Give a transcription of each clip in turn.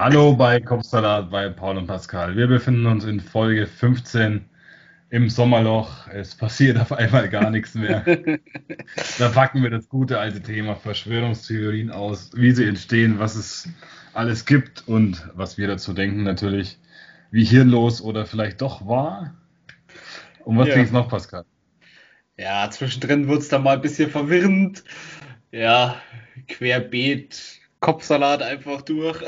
Hallo bei Kopfsalat bei Paul und Pascal. Wir befinden uns in Folge 15 im Sommerloch. Es passiert auf einmal gar nichts mehr. Da packen wir das gute alte Thema Verschwörungstheorien aus, wie sie entstehen, was es alles gibt und was wir dazu denken natürlich, wie hirnlos oder vielleicht doch war. Und was Ja. ging es noch, Pascal? Ja, zwischendrin wird es dann mal ein bisschen verwirrend. Ja, querbeet, Kopfsalat einfach durch.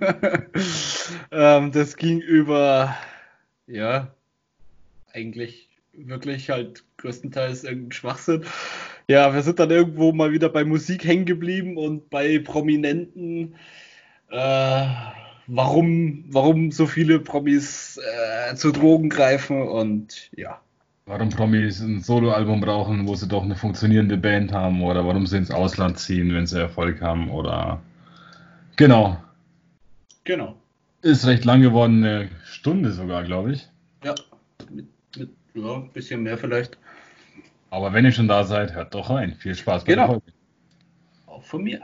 ähm, das ging über, ja, eigentlich wirklich halt größtenteils irgendein Schwachsinn. Ja, wir sind dann irgendwo mal wieder bei Musik hängen geblieben und bei Prominenten. Äh, warum, warum so viele Promis äh, zu Drogen greifen und ja. Warum Promis ein Soloalbum brauchen, wo sie doch eine funktionierende Band haben oder warum sie ins Ausland ziehen, wenn sie Erfolg haben oder genau. Genau. Ist recht lang geworden, eine Stunde sogar, glaube ich. Ja, mit, mit ja, ein bisschen mehr vielleicht. Aber wenn ihr schon da seid, hört doch rein. Viel Spaß bei der Genau. Folge. Auch von mir.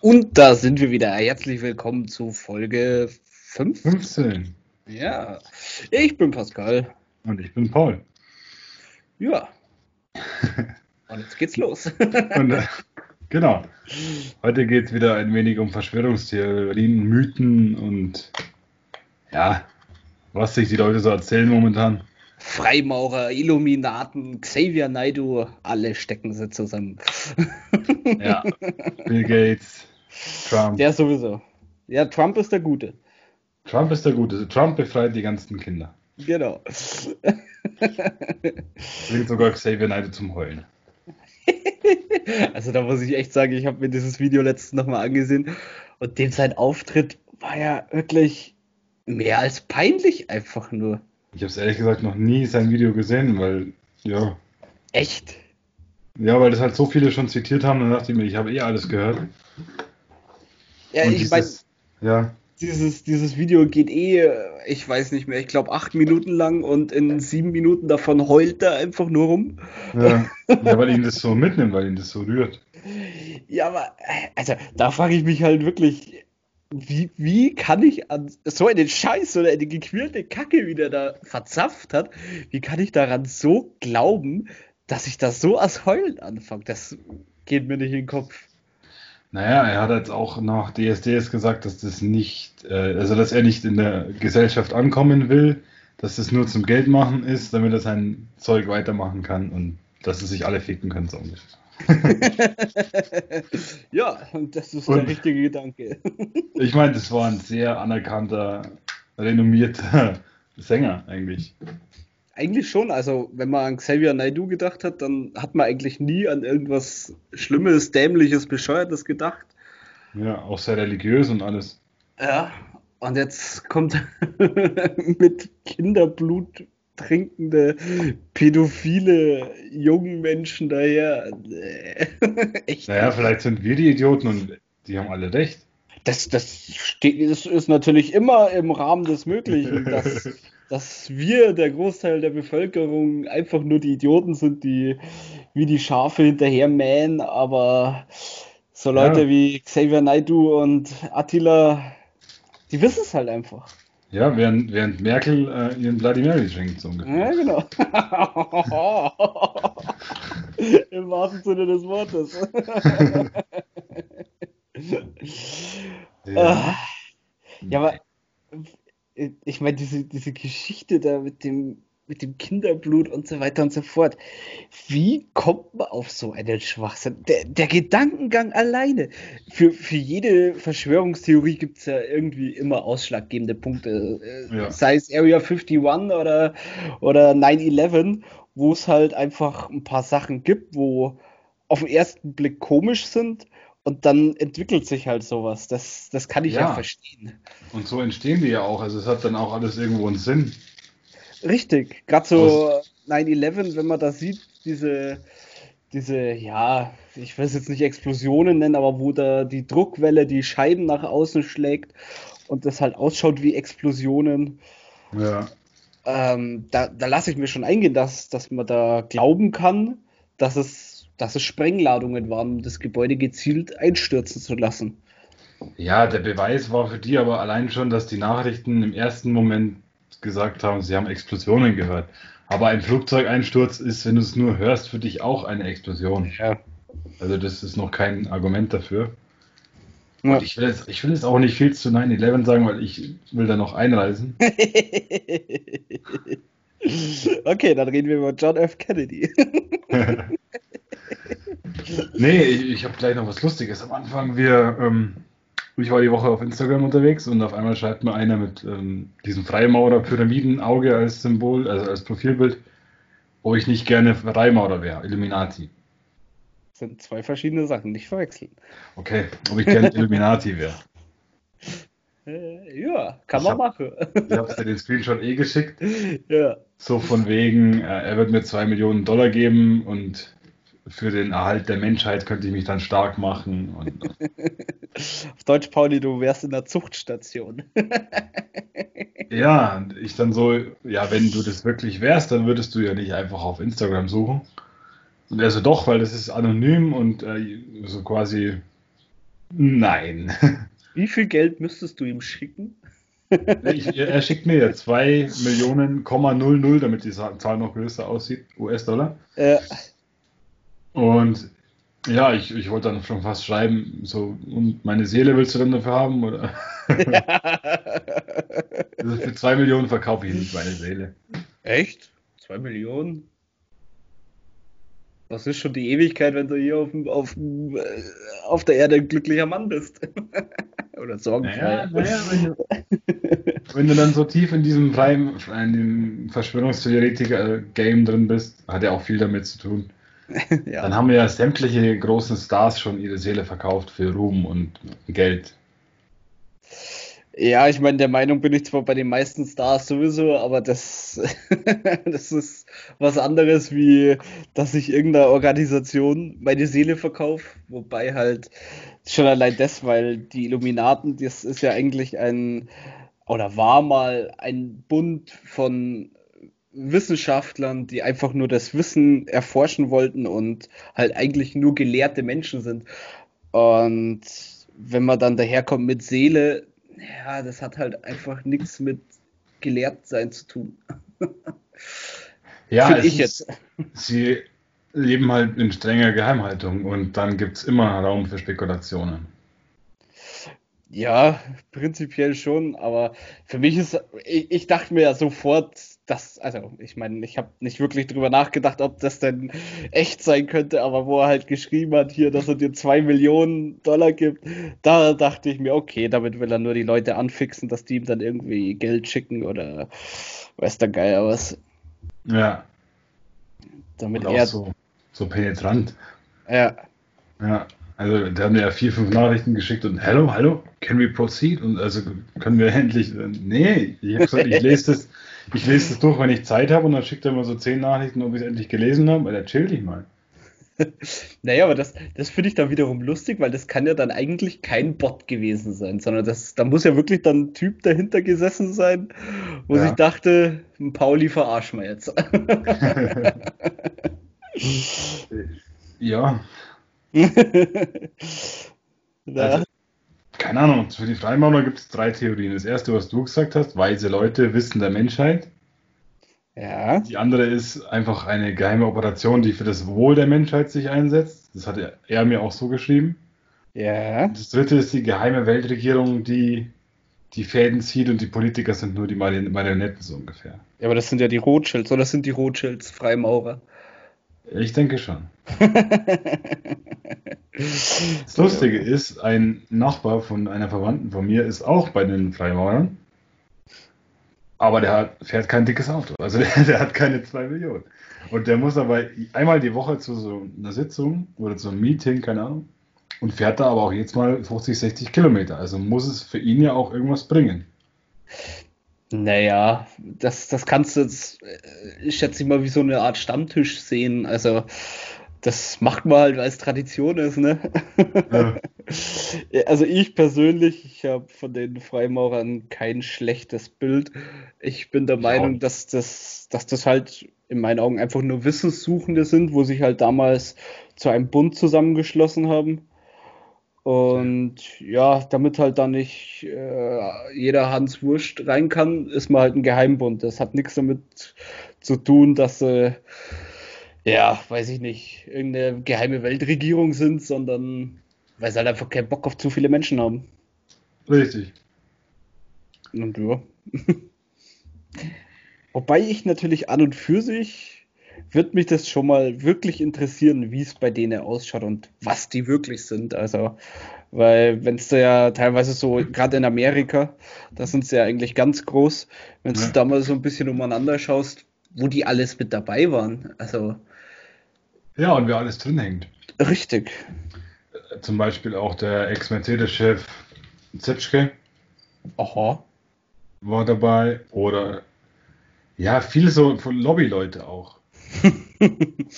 Und da sind wir wieder. Herzlich willkommen zu Folge 5. 15. Ja, ich bin Pascal. Und ich bin Paul. Ja. Und jetzt geht's los. Und äh, genau. Heute geht es wieder ein wenig um Verschwörungstheorien, Mythen und ja, was sich die Leute so erzählen momentan. Freimaurer, Illuminaten, Xavier Naidoo, alle stecken sie zusammen. Ja. Bill Gates, Trump. Der sowieso. Ja, Trump ist der Gute. Trump ist der Gute. Trump befreit die ganzen Kinder. Genau. Bringt sogar Xavier Naidoo zum Heulen. Also da muss ich echt sagen, ich habe mir dieses Video letztens nochmal angesehen und dem sein Auftritt war ja wirklich mehr als peinlich einfach nur. Ich habe es ehrlich gesagt noch nie sein Video gesehen, weil ja, Echt? ja, weil das halt so viele schon zitiert haben, dann dachte ich mir, ich habe eh alles gehört. Ja, Und ich meine, ja, dieses, dieses Video geht eh, ich weiß nicht mehr, ich glaube acht Minuten lang und in sieben Minuten davon heult er einfach nur rum. ja, ja, weil ihn das so mitnimmt, weil ihn das so rührt. Ja, aber, also, da frage ich mich halt wirklich, wie, wie kann ich an so einen Scheiß oder eine gequirlte Kacke, wie der da verzapft hat, wie kann ich daran so glauben, dass ich das so als Heulen anfange? Das geht mir nicht in den Kopf. Naja, er hat jetzt auch nach DSDS gesagt, dass das nicht, äh, also dass er nicht in der Gesellschaft ankommen will, dass das nur zum Geld machen ist, damit er sein Zeug weitermachen kann und dass sie sich alle ficken können, so ungefähr. ja, und das ist Und- der richtige Gedanke. Ich meine, das war ein sehr anerkannter, renommierter Sänger eigentlich. Eigentlich schon, also wenn man an Xavier Naidoo gedacht hat, dann hat man eigentlich nie an irgendwas Schlimmes, Dämliches, Bescheuertes gedacht. Ja, auch sehr religiös und alles. Ja, und jetzt kommt mit Kinderblut trinkende, pädophile jungen Menschen daher. Echt. Naja, vielleicht sind wir die Idioten und die haben alle recht. Das, das, steht, das ist natürlich immer im Rahmen des Möglichen, dass, dass wir, der Großteil der Bevölkerung, einfach nur die Idioten sind, die wie die Schafe hinterher mähen, aber so Leute Ja. wie Xavier Naidoo und Attila, die wissen es halt einfach. Ja, während, während Merkel äh, ihren Bloody Mary trinkt, so ungefähr. Ja, genau. Im wahrsten Sinne des Wortes. Ja. Ja, aber ich meine, diese, diese Geschichte da mit dem, mit dem Kinderblut und so weiter und so fort. Wie kommt man auf so einen Schwachsinn? Der, der Gedankengang alleine. Für, für jede Verschwörungstheorie gibt es ja irgendwie immer ausschlaggebende Punkte. Äh, Ja. Sei es Area 51 oder, oder 9-11, wo es halt einfach ein paar Sachen gibt, wo auf den ersten Blick komisch sind. Und dann entwickelt sich halt sowas. Das, das kann ich ja, Ja. verstehen. Und so entstehen die ja auch. Also es hat dann auch alles irgendwo einen Sinn. Richtig, gerade so 9-11, wenn man da sieht, diese, diese, ja, ich will es jetzt nicht Explosionen nennen, aber wo da die Druckwelle die Scheiben nach außen schlägt und das halt ausschaut wie Explosionen. Ja. ähm, da, da lasse ich mir schon eingehen, dass, dass man da glauben kann, dass es, dass es Sprengladungen waren, um das Gebäude gezielt einstürzen zu lassen. Ja, der Beweis war für die aber allein schon, dass die Nachrichten im ersten Moment gesagt haben, sie haben Explosionen gehört. Aber ein Flugzeugeinsturz ist, wenn du es nur hörst, für dich auch eine Explosion. Ja. Also das ist noch kein Argument dafür. Ja. Ich will, jetzt, ich will jetzt auch nicht viel zu 9-11 sagen, weil ich will da noch einreisen. okay, dann reden wir über John F. Kennedy. nee, ich, ich habe gleich noch was Lustiges. Am Anfang, wir, ähm, ich war die Woche auf Instagram unterwegs und auf einmal schreibt mir einer mit ähm, diesem Freimaurer-Pyramidenauge als Symbol, also als Profilbild, ob ich nicht gerne Freimaurer wäre, Illuminati sind zwei verschiedene Sachen, nicht verwechseln. Okay, ob ich gerne Illuminati wäre. Äh, ja, kann man hab, machen. Ich habe dir den Screenshot eh geschickt. Ja. So von wegen, äh, er wird mir zwei Millionen Dollar geben und für den Erhalt der Menschheit könnte ich mich dann stark machen. Und, Auf Deutsch, Pauli, du wärst in der Zuchtstation. ja, ich dann so, ja, wenn du das wirklich wärst, dann würdest du ja nicht einfach auf Instagram suchen, und er so, doch, weil das ist anonym und äh, so quasi, nein. Wie viel Geld müsstest du ihm schicken? ich, er schickt mir ja 2 Millionen, 00, damit die Zahl noch größer aussieht, US-Dollar. Ja. Und ja, ich, ich wollte dann schon fast schreiben, so, und meine Seele willst du dann dafür haben? Oder? also für 2 Millionen verkaufe ich nicht meine Seele. Echt? 2 Millionen? Was ist schon die Ewigkeit, wenn du hier auf, auf, äh, auf der Erde ein glücklicher Mann bist? Oder sorgenfrei. Naja, naja, wenn, du, wenn du dann so tief in diesem freien, in dem Verschwörungstheoretiker-Game drin bist, hat ja auch viel damit zu tun. ja. Dann haben ja sämtliche großen Stars schon ihre Seele verkauft für Ruhm und Geld. Ja, ich meine, der Meinung bin ich zwar bei den meisten Stars sowieso, aber das, das ist was anderes, wie dass ich irgendeiner Organisation meine Seele verkaufe. Wobei halt schon allein das, weil die Illuminaten, das ist ja eigentlich ein, oder war mal ein Bund von Wissenschaftlern, die einfach nur das Wissen erforschen wollten und halt eigentlich nur gelehrte Menschen sind. Und wenn man dann daherkommt mit Seele, ja, das hat halt einfach nichts mit gelehrt sein zu tun. ja, ich jetzt. Sie leben halt in strenger Geheimhaltung und dann gibt es immer Raum für Spekulationen. Ja, prinzipiell schon, aber für mich ist, ich, ich dachte mir ja sofort, dass, also ich meine, ich habe nicht wirklich drüber nachgedacht, ob das denn echt sein könnte, aber wo er halt geschrieben hat hier, dass er dir zwei Millionen Dollar gibt, da dachte ich mir, okay, damit will er nur die Leute anfixen, dass die ihm dann irgendwie Geld schicken oder weiß der Geier was. Ja. Damit er so, so penetrant. Ja. Ja. Also, der hat mir ja vier, fünf Nachrichten geschickt und Hallo, hallo, can we proceed? Und also können wir endlich. Nee, ich habe gesagt, ich lese das, ich lese das durch, wenn ich Zeit habe und dann schickt er mir so zehn Nachrichten, ob ich es endlich gelesen habe, weil er chill dich mal. Naja, aber das, das finde ich dann wiederum lustig, weil das kann ja dann eigentlich kein Bot gewesen sein, sondern das, da muss ja wirklich dann ein Typ dahinter gesessen sein, wo ja. ich dachte, Pauli verarsch mal jetzt. ja, also, keine Ahnung, für die Freimaurer gibt es drei Theorien. Das erste, was du gesagt hast, weise Leute, Wissen der Menschheit. Ja. Die andere ist einfach eine geheime Operation, die für das Wohl der Menschheit sich einsetzt. Das hat er mir auch so geschrieben. Ja. Und das dritte ist die geheime Weltregierung, die die Fäden zieht und die Politiker sind nur die Marionetten so ungefähr. Ja, aber das sind ja die Rothschilds, oder das sind die Rothschilds Freimaurer? Ich denke schon. Das Lustige ist, ein Nachbar von einer Verwandten von mir ist auch bei den Freimaurern. Aber der hat, fährt kein dickes Auto. Also der, der, hat keine zwei Millionen. Und der muss aber einmal die Woche zu so einer Sitzung oder zu einem Meeting, keine Ahnung, und fährt da aber auch jetzt mal 50, 60 Kilometer. Also muss es für ihn ja auch irgendwas bringen. Naja, das, das kannst du jetzt, äh, ich schätze mal, wie so eine Art Stammtisch sehen. Also das macht man halt, weil es Tradition ist, ne? Ja. Also ich persönlich, ich habe von den Freimaurern kein schlechtes Bild. Ich bin der Meinung, dass das, dass das halt in meinen Augen einfach nur Wissenssuchende sind, wo sich halt damals zu einem Bund zusammengeschlossen haben. Und ja, damit halt dann nicht äh, jeder Hans Wurscht rein kann, ist man halt ein Geheimbund. Das hat nichts damit zu tun, dass sie, äh, ja, weiß ich nicht, irgendeine geheime Weltregierung sind, sondern weil sie halt einfach keinen Bock auf zu viele Menschen haben. Richtig. Und ja. Wobei ich natürlich an und für sich wird mich das schon mal wirklich interessieren, wie es bei denen ausschaut und was die wirklich sind. Also, weil wenn es ja teilweise so, gerade in Amerika, da sind sie ja eigentlich ganz groß, wenn du ja. da mal so ein bisschen umeinander schaust, wo die alles mit dabei waren. Also. Ja, und wer alles drin hängt. Richtig. Zum Beispiel auch der Ex-Mercedes-Chef Zitschke. Aha. War dabei. Oder ja, viele so von Lobbyleute auch.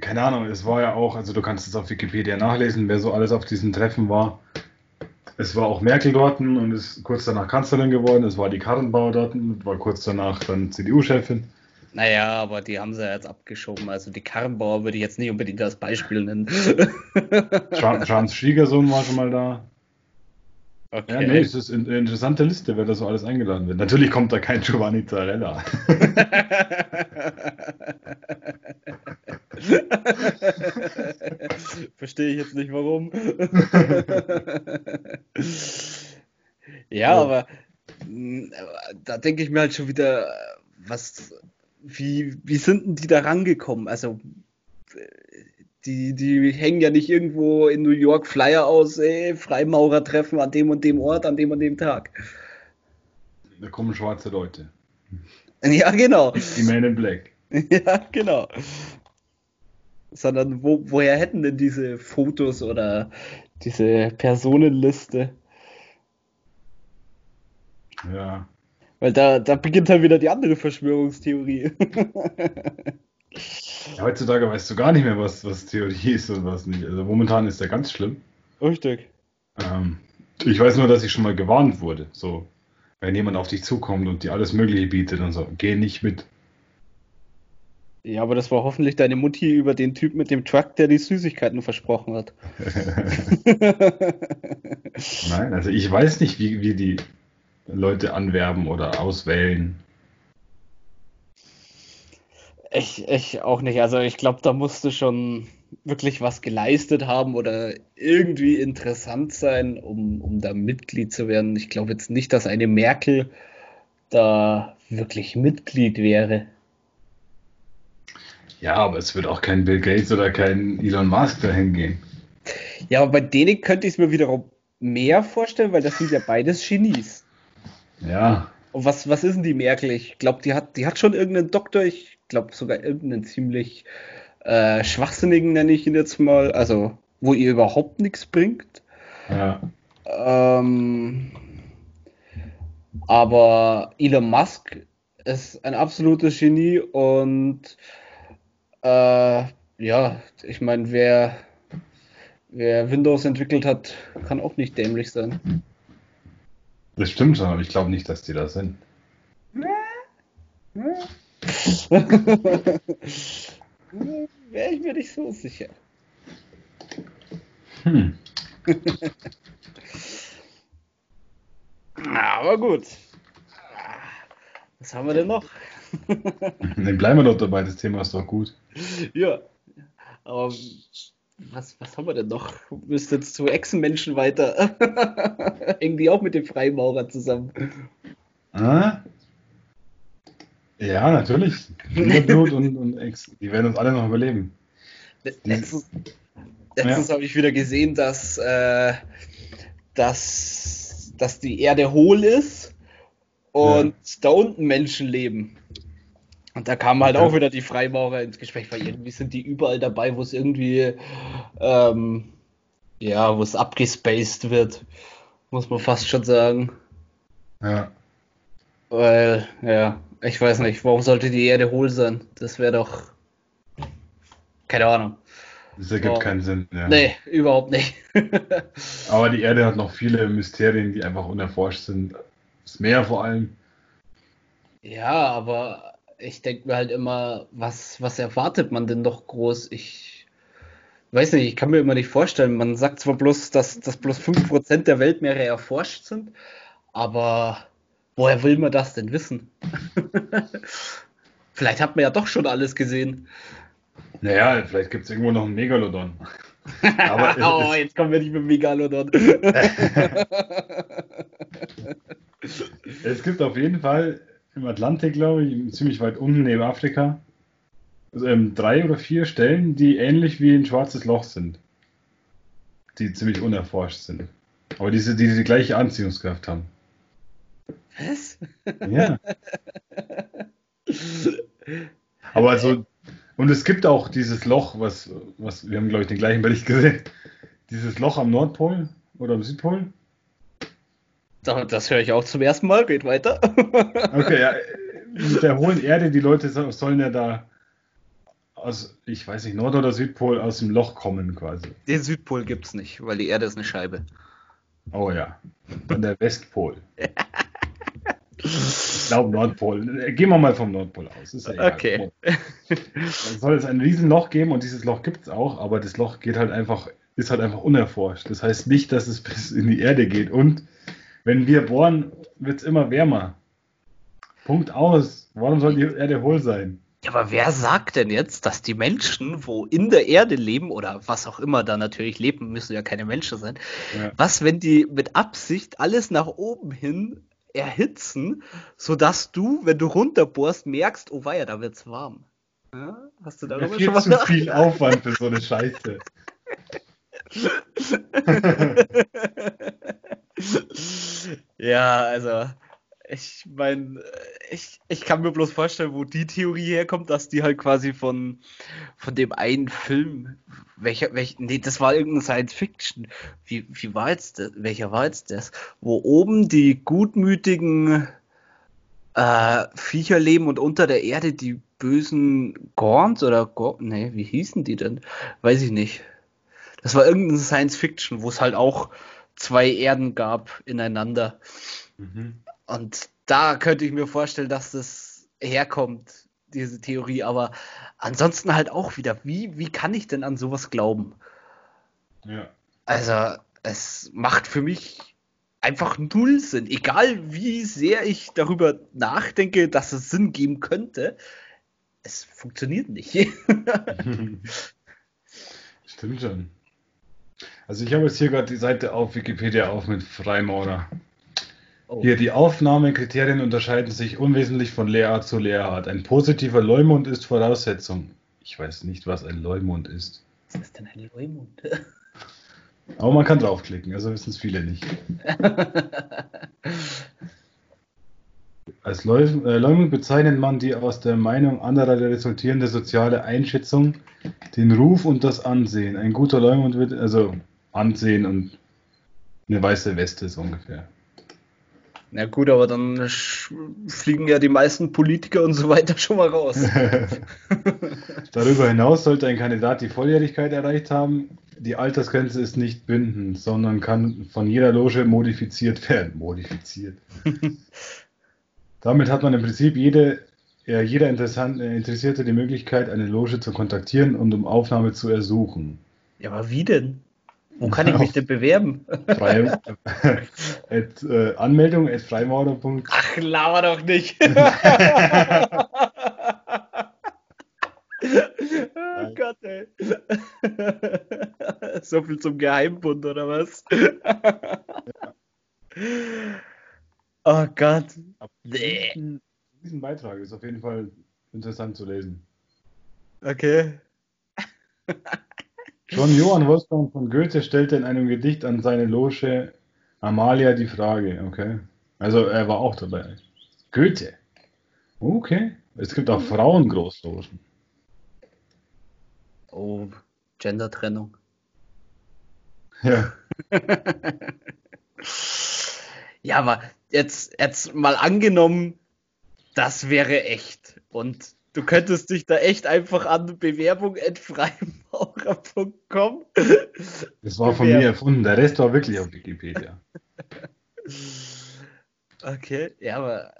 Keine Ahnung, es war ja auch, also du kannst es auf Wikipedia nachlesen, wer so alles auf diesen Treffen war. Es war auch Merkel dort und ist kurz danach Kanzlerin geworden. Es war die Karrenbauer dort und war kurz danach dann CDU-Chefin. Naja, aber die haben sie ja jetzt abgeschoben. Also die Karrenbauer würde ich jetzt nicht unbedingt als Beispiel nennen. Franz Schwiegersohn war schon mal da. Okay. Ja, nee, es ist eine interessante Liste, wer da so alles eingeladen wird. Natürlich kommt da kein Giovanni Zarella. Verstehe ich jetzt nicht warum. ja, aber mm, da denke ich mir halt schon wieder, was, wie, wie sind denn die da rangekommen? Also, die, die hängen ja nicht irgendwo in New York Flyer aus, ey, Freimaurer-Treffen an dem und dem Ort, an dem und dem Tag. Da kommen schwarze Leute. Ja, genau. Die Men in Black. Ja, genau. Sondern wo, woher hätten denn diese Fotos oder diese Personenliste? Ja. Weil da, da beginnt halt wieder die andere Verschwörungstheorie. Heutzutage weißt du gar nicht mehr, was, was Theorie ist und was nicht. Also momentan ist der ganz schlimm. Richtig. Ähm, ich weiß nur, dass ich schon mal gewarnt wurde. So, wenn jemand auf dich zukommt und dir alles Mögliche bietet und so, geh nicht mit. Ja, aber das war hoffentlich deine Mutti über den Typ mit dem Truck, der die Süßigkeiten versprochen hat. Nein, also ich weiß nicht, wie, wie die Leute anwerben oder auswählen. Ich, ich auch nicht. Also ich glaube, da musste schon wirklich was geleistet haben oder irgendwie interessant sein, um, um da Mitglied zu werden. Ich glaube jetzt nicht, dass eine Merkel da wirklich Mitglied wäre. Ja, aber es wird auch kein Bill Gates oder kein Elon Musk dahin gehen. Ja, aber bei denen könnte ich es mir wiederum mehr vorstellen, weil das sind ja beides Genies. Ja. Und was, was ist denn die Merkel? Ich glaube, die hat, die hat schon irgendeinen Doktor. Ich glaube sogar irgendeinen ziemlich äh, schwachsinnigen, nenne ich ihn jetzt mal, also wo ihr überhaupt nichts bringt. Ja. Ähm, aber Elon Musk ist ein absolutes Genie und äh, ja, ich meine, wer, wer Windows entwickelt hat, kann auch nicht dämlich sein. Das stimmt schon, aber ich glaube nicht, dass die da sind. Wäre ich mir nicht so sicher. Hm. Aber gut. Was haben wir denn noch? Dann bleiben wir doch dabei, das Thema ist doch gut. Ja. Aber was, was haben wir denn noch? Du bist jetzt zu Echsenmenschen weiter. Hängen die auch mit dem Freimaurer zusammen? Ah? Ja, natürlich. Blut und, und Ex. Die werden uns alle noch überleben. Letztens, letztens ja. habe ich wieder gesehen, dass, äh, dass, dass die Erde hohl ist und ja. da unten Menschen leben. Und da kamen halt okay. auch wieder die Freimaurer ins Gespräch, weil irgendwie sind die überall dabei, wo es irgendwie, ähm, ja, wo es abgespaced wird, muss man fast schon sagen. Ja. Weil, ja, ich weiß nicht, warum sollte die Erde hohl sein? Das wäre doch keine Ahnung. Das ergibt Oh. keinen Sinn. Ja. Nee, überhaupt nicht. Aber die Erde hat noch viele Mysterien, die einfach unerforscht sind. Das Meer vor allem. Ja, aber ich denke mir halt immer, was, was erwartet man denn noch groß? Ich weiß nicht, ich kann mir immer nicht vorstellen. Man sagt zwar bloß, dass, dass bloß 5% der Weltmeere erforscht sind, aber woher will man das denn wissen? Vielleicht hat man ja doch schon alles gesehen. Naja, vielleicht gibt es irgendwo noch einen Megalodon. Aber oh, jetzt kommen wir nicht mit Megalodon. Es gibt auf jeden Fall im Atlantik, glaube ich, ziemlich weit unten neben Afrika, also, ähm, drei oder vier Stellen, die ähnlich wie ein schwarzes Loch sind. Die ziemlich unerforscht sind. Aber diese, die die gleiche Anziehungskraft haben. Was? Ja. Aber also, und es gibt auch dieses Loch, was, was wir haben, glaube ich, den gleichen Bericht gesehen. Dieses Loch am Nordpol oder am Südpol. Das das höre ich auch zum ersten Mal. Geht weiter. Okay, ja, mit der hohen Erde, die Leute so- sollen ja da aus, ich weiß nicht, Nord- oder Südpol aus dem Loch kommen quasi. Den Südpol gibt es nicht, weil die Erde ist eine Scheibe. Oh ja, dann der Westpol. Ich glaube Nordpol. Gehen wir mal vom Nordpol aus. Ist ja. Okay. Es soll es ein Riesenloch geben und dieses Loch gibt es auch, aber das Loch geht halt einfach, ist halt einfach unerforscht. Das heißt nicht, dass es bis in die Erde geht. Und wenn wir bohren, wird es immer wärmer. Punkt aus. Warum soll die Erde hohl sein? Ja, aber wer sagt denn jetzt, dass die Menschen, wo in der Erde leben oder was auch immer da natürlich leben, müssen ja keine Menschen sein, Ja. was, wenn die mit Absicht alles nach oben hin erhitzen, sodass du, wenn du runterbohrst, merkst, oh weia, da wird's warm. Ja, hast du Ja, darüber viel schon mal zu viel Aufwand für so eine Scheiße. Ja, also ich meine, ich, ich kann mir bloß vorstellen, wo die Theorie herkommt, dass die halt quasi von, von dem einen Film, welcher, welch, nee, das war irgendein Science Fiction. Wie, wie war jetzt das? Welcher war jetzt das? Wo oben die gutmütigen äh, Viecher leben und unter der Erde die bösen Gorns oder Gor nee, wie hießen die denn? Weiß ich nicht. Das war irgendein Science Fiction, wo es halt auch zwei Erden gab ineinander. Mhm. Und da könnte ich mir vorstellen, dass das herkommt, diese Theorie. Aber ansonsten halt auch wieder, wie, wie kann ich denn an sowas glauben? Ja. Also, es macht für mich einfach null Sinn. Egal wie sehr ich darüber nachdenke, dass es Sinn geben könnte, es funktioniert nicht. Stimmt schon. Also ich habe jetzt hier gerade die Seite auf Wikipedia auf mit Freimaurer. Oh. Hier, die Aufnahmekriterien unterscheiden sich unwesentlich von Lehrart zu Lehrart. Ein positiver Leumund ist Voraussetzung. Ich weiß nicht, was ein Leumund ist. Was ist denn ein Leumund? Aber man kann draufklicken, also wissen es viele nicht. Als Leu äh, Leumund bezeichnet man die aus der Meinung anderer resultierende soziale Einschätzung, den Ruf und das Ansehen. Ein guter Leumund wird, also Ansehen und eine weiße Weste so ungefähr. Na gut, aber dann fliegen ja die meisten Politiker und so weiter schon mal raus. Darüber hinaus sollte ein Kandidat die Volljährigkeit erreicht haben. Die Altersgrenze ist nicht bindend, sondern kann von jeder Loge modifiziert werden. Modifiziert. Damit hat man im Prinzip jede, ja, jeder äh, Interessierte die Möglichkeit, eine Loge zu kontaktieren und um Aufnahme zu ersuchen. Ja, aber wie denn? Wo kann ich mich denn bewerben? At, äh, Anmeldung at freimaurer.de Ach, laber doch nicht. oh Gott, ey. So viel zum Geheimbund, oder was? Oh Gott. Nee. Diesen Beitrag ist auf jeden Fall interessant zu lesen. Okay. Schon Johann Wolfgang von Goethe stellte in einem Gedicht an seine Loge Amalia die Frage, okay? Also er war auch dabei. Goethe. Okay. Es gibt auch Frauengroßlogen. Oh, Gender-Trennung. Ja. Ja, aber jetzt, jetzt mal angenommen, das wäre echt. Und du könntest dich da echt einfach an bewerbung.freimaurer.com. Das war von mir erfunden, der Rest war wirklich auf Wikipedia. okay, ja, aber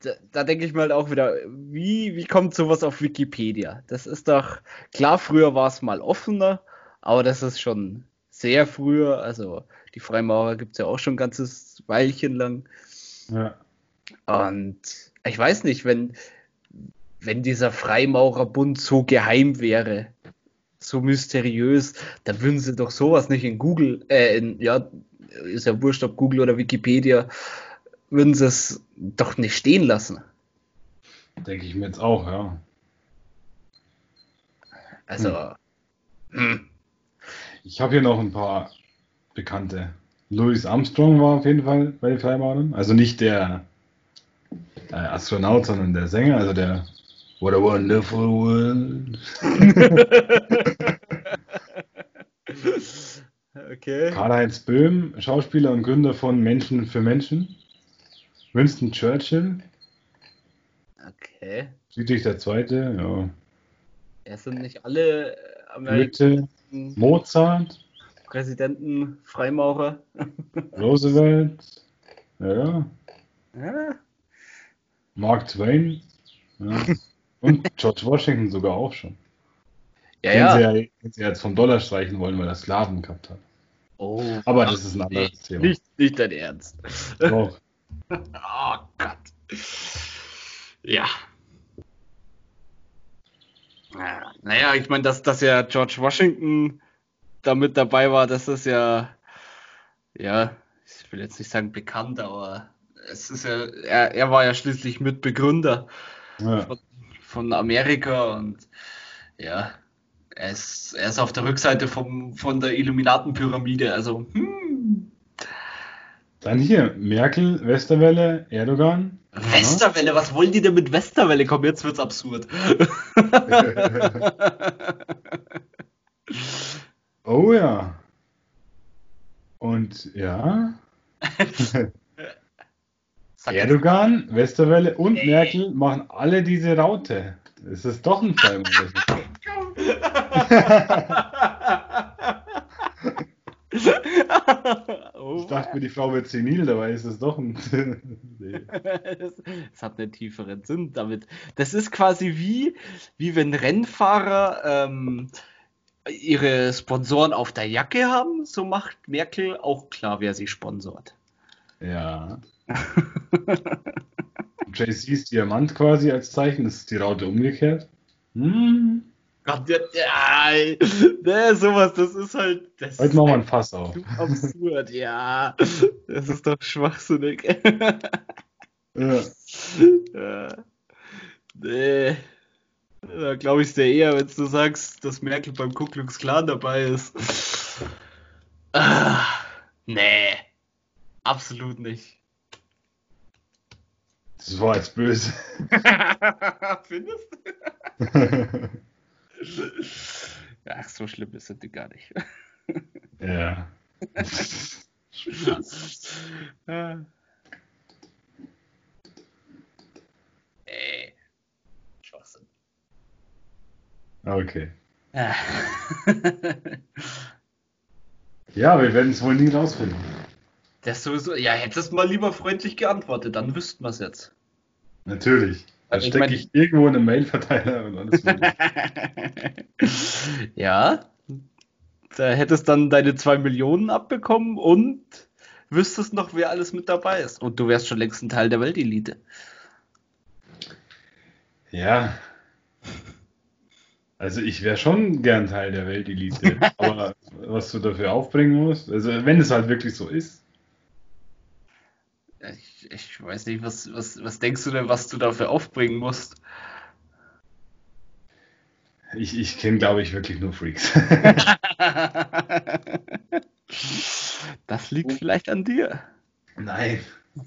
da, da denke ich mal auch wieder, wie, wie kommt sowas auf Wikipedia? Das ist doch, klar, früher war es mal offener, aber das ist schon sehr früher, also die Freimaurer gibt es ja auch schon ein ganzes Weilchen lang. Ja. Und ich weiß nicht, wenn, wenn dieser Freimaurerbund so geheim wäre, so mysteriös, dann würden sie doch sowas nicht in Google, äh, in, ja, ist ja wurscht, ob Google oder Wikipedia, würden sie es doch nicht stehen lassen. Denke ich mir jetzt auch, ja. Also. Hm. Hm. Ich habe hier noch ein paar bekannte. Louis Armstrong war auf jeden Fall bei den Freimaurern. Also nicht der Astronaut, sondern der Sänger, also der What a Wonderful World. okay. Karl-Heinz Böhm, Schauspieler und Gründer von Menschen für Menschen. Winston Churchill. Okay. Friedrich der Zweite, ja. Es sind nicht alle Amerikaner. Mozart. Präsidenten, Freimaurer. Roosevelt. Ja. ja. Mark Twain. Ja. Und George Washington sogar auch schon. Ja, den, ja. Sie ja, den sie jetzt vom Dollar streichen wollen, weil er Sklaven gehabt hat. Oh, Aber das ist ein anderes nicht, Thema. Nicht, nicht dein Ernst. Doch. oh Gott. Ja. Naja, ich meine, dass, dass ja George Washington da mit dabei war, das ist ja, ja, ich will jetzt nicht sagen bekannt, aber es ist ja, er, er war ja schließlich Mitbegründer ja. von, von, Amerika und ja, er ist, er ist auf der Rückseite vom, von der Illuminatenpyramide, also hm. Dann hier, Merkel, Westerwelle, Erdogan. Westerwelle, was wollen die denn mit Westerwelle? Komm, jetzt wird's absurd. oh ja. Und ja. Erdogan, Westerwelle und Ey. Merkel machen alle diese Raute. Es ist doch ein Fall. Ich dachte mir, die Frau wird senil, dabei ist es doch ein. nee. das, hat einen tieferen Sinn damit. Das ist quasi wie, wie wenn Rennfahrer ähm, ihre Sponsoren auf der Jacke haben, so macht Merkel auch klar, wer sie sponsort. Ja. JC's Diamant quasi als Zeichen, das ist die Raute umgekehrt. Hm. Gott, ja, ja, ne, sowas, das ist halt. Das Heute machen wir ein Fass auf. Absurd, ja. Das ist doch schwachsinnig. ja. ja. Nee. Da glaube ich es dir eher, wenn du sagst, dass Merkel beim Ku Klux Klan dabei ist. Ah, nee. Absolut nicht. Das war jetzt böse. Findest du? Ach, so schlimm ist das gar nicht. ja. Ey. Schwachsinn. Okay. ja, wir werden es wohl nie rausfinden. Das sowieso, ja, hättest mal lieber freundlich geantwortet, dann wüssten wir es jetzt. Natürlich. Dann also stecke ich, mein... irgendwo in einem Mailverteiler und alles. ja. Da hättest dann deine zwei Millionen abbekommen und wüsstest noch, wer alles mit dabei ist. Und du wärst schon längst ein Teil der Weltelite. Ja. Also ich wäre schon gern Teil der Weltelite. aber was du dafür aufbringen musst, also wenn es halt wirklich so ist. Ich, ich weiß nicht, was, was, was denkst du denn, was du dafür aufbringen musst? Ich, ich kenne, glaube ich, wirklich nur Freaks. das liegt vielleicht an dir. Nein.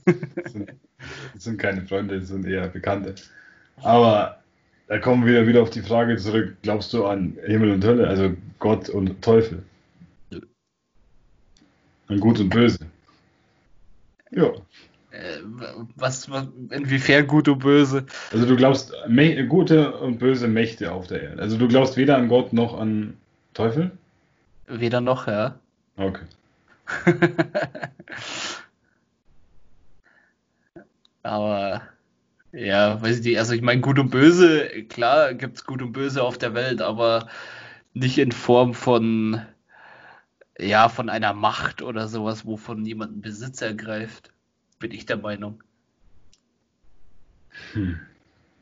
Das sind, das sind keine Freunde, das sind eher Bekannte. Aber da kommen wir wieder auf die Frage zurück: Glaubst du an Himmel und Hölle, also Gott und Teufel? An Gut und Böse? Ja. Was, was, inwiefern gut und böse? Also du glaubst gute und böse Mächte auf der Erde. Also du glaubst weder an Gott noch an Teufel? Weder noch, ja. Okay. Aber ja, weiß ich nicht, also ich meine, gut und böse, klar gibt es gut und böse auf der Welt, aber nicht in Form von ja, von einer Macht oder sowas, wovon jemand Besitz ergreift, bin ich der Meinung. Hm.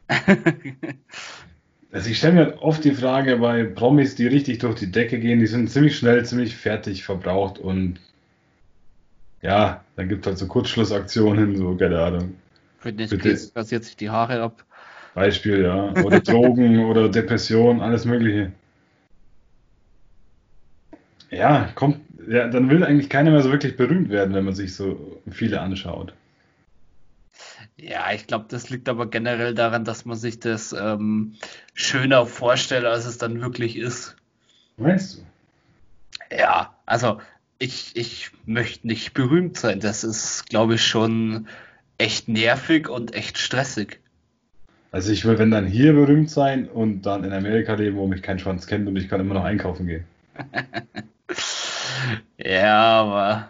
also ich stelle mir halt oft die Frage bei Promis, die richtig durch die Decke gehen, die sind ziemlich schnell, ziemlich fertig verbraucht und ja, dann gibt es halt so Kurzschlussaktionen, so, keine Ahnung. Britney Spears rasiert sich die Haare ab. Beispiel, ja. Oder Drogen oder Depression, alles Mögliche. Ja, kommt, ja, dann will eigentlich keiner mehr so wirklich berühmt werden, wenn man sich so viele anschaut. Ja, ich glaube, das liegt aber generell daran, dass man sich das ähm, schöner vorstellt, als es dann wirklich ist. Meinst du? Ja, also ich, ich möchte nicht berühmt sein. Das ist, glaube ich, schon echt nervig und echt stressig. Also ich will, wenn dann hier berühmt sein und dann in Amerika leben, wo mich kein Schwanz kennt und ich kann immer noch einkaufen gehen. ja, aber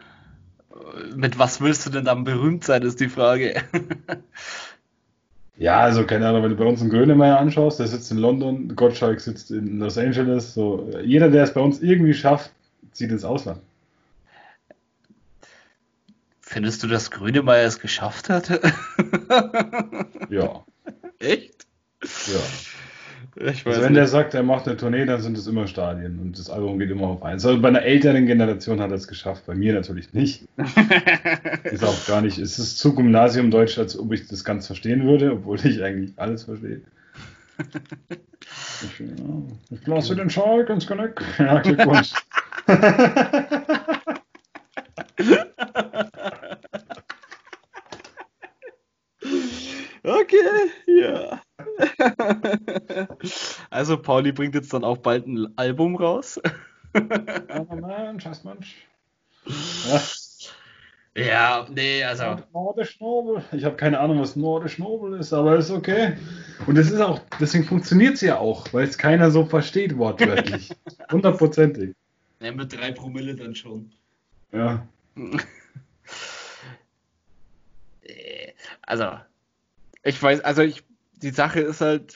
mit was willst du denn dann berühmt sein, ist die Frage. ja, also keine Ahnung, wenn du bei uns einen Grönemeyer anschaust, der sitzt in London, Gottschalk sitzt in Los Angeles, so jeder, der es bei uns irgendwie schafft, zieht ins Ausland. Findest du, dass Grönemeyer es geschafft hat? ja. Echt? Ja. Ich also wenn nicht. der sagt, er macht eine Tournee, dann sind es immer Stadien und das Album geht immer auf eins. Also bei einer älteren Generation hat er es geschafft, bei mir natürlich nicht. ist auch gar nicht, es ist zu Gymnasium-Deutsch, als ob ich das ganz verstehen würde, obwohl ich eigentlich alles verstehe. Ich, ja, ich lasse den Schalk ins Genick. Ja, Glückwunsch. okay. Also Pauli bringt jetzt dann auch bald ein Album raus. Ja. Ja, nee, also. Nordisch Nobel. Ich habe keine Ahnung, was Nordisch Nobel ist, aber ist okay. Und es ist auch, deswegen funktioniert es ja auch, weil es keiner so versteht, wortwörtlich. Hundertprozentig. Ja, mit drei Promille dann schon. Ja. also, ich weiß, also ich die Sache ist halt,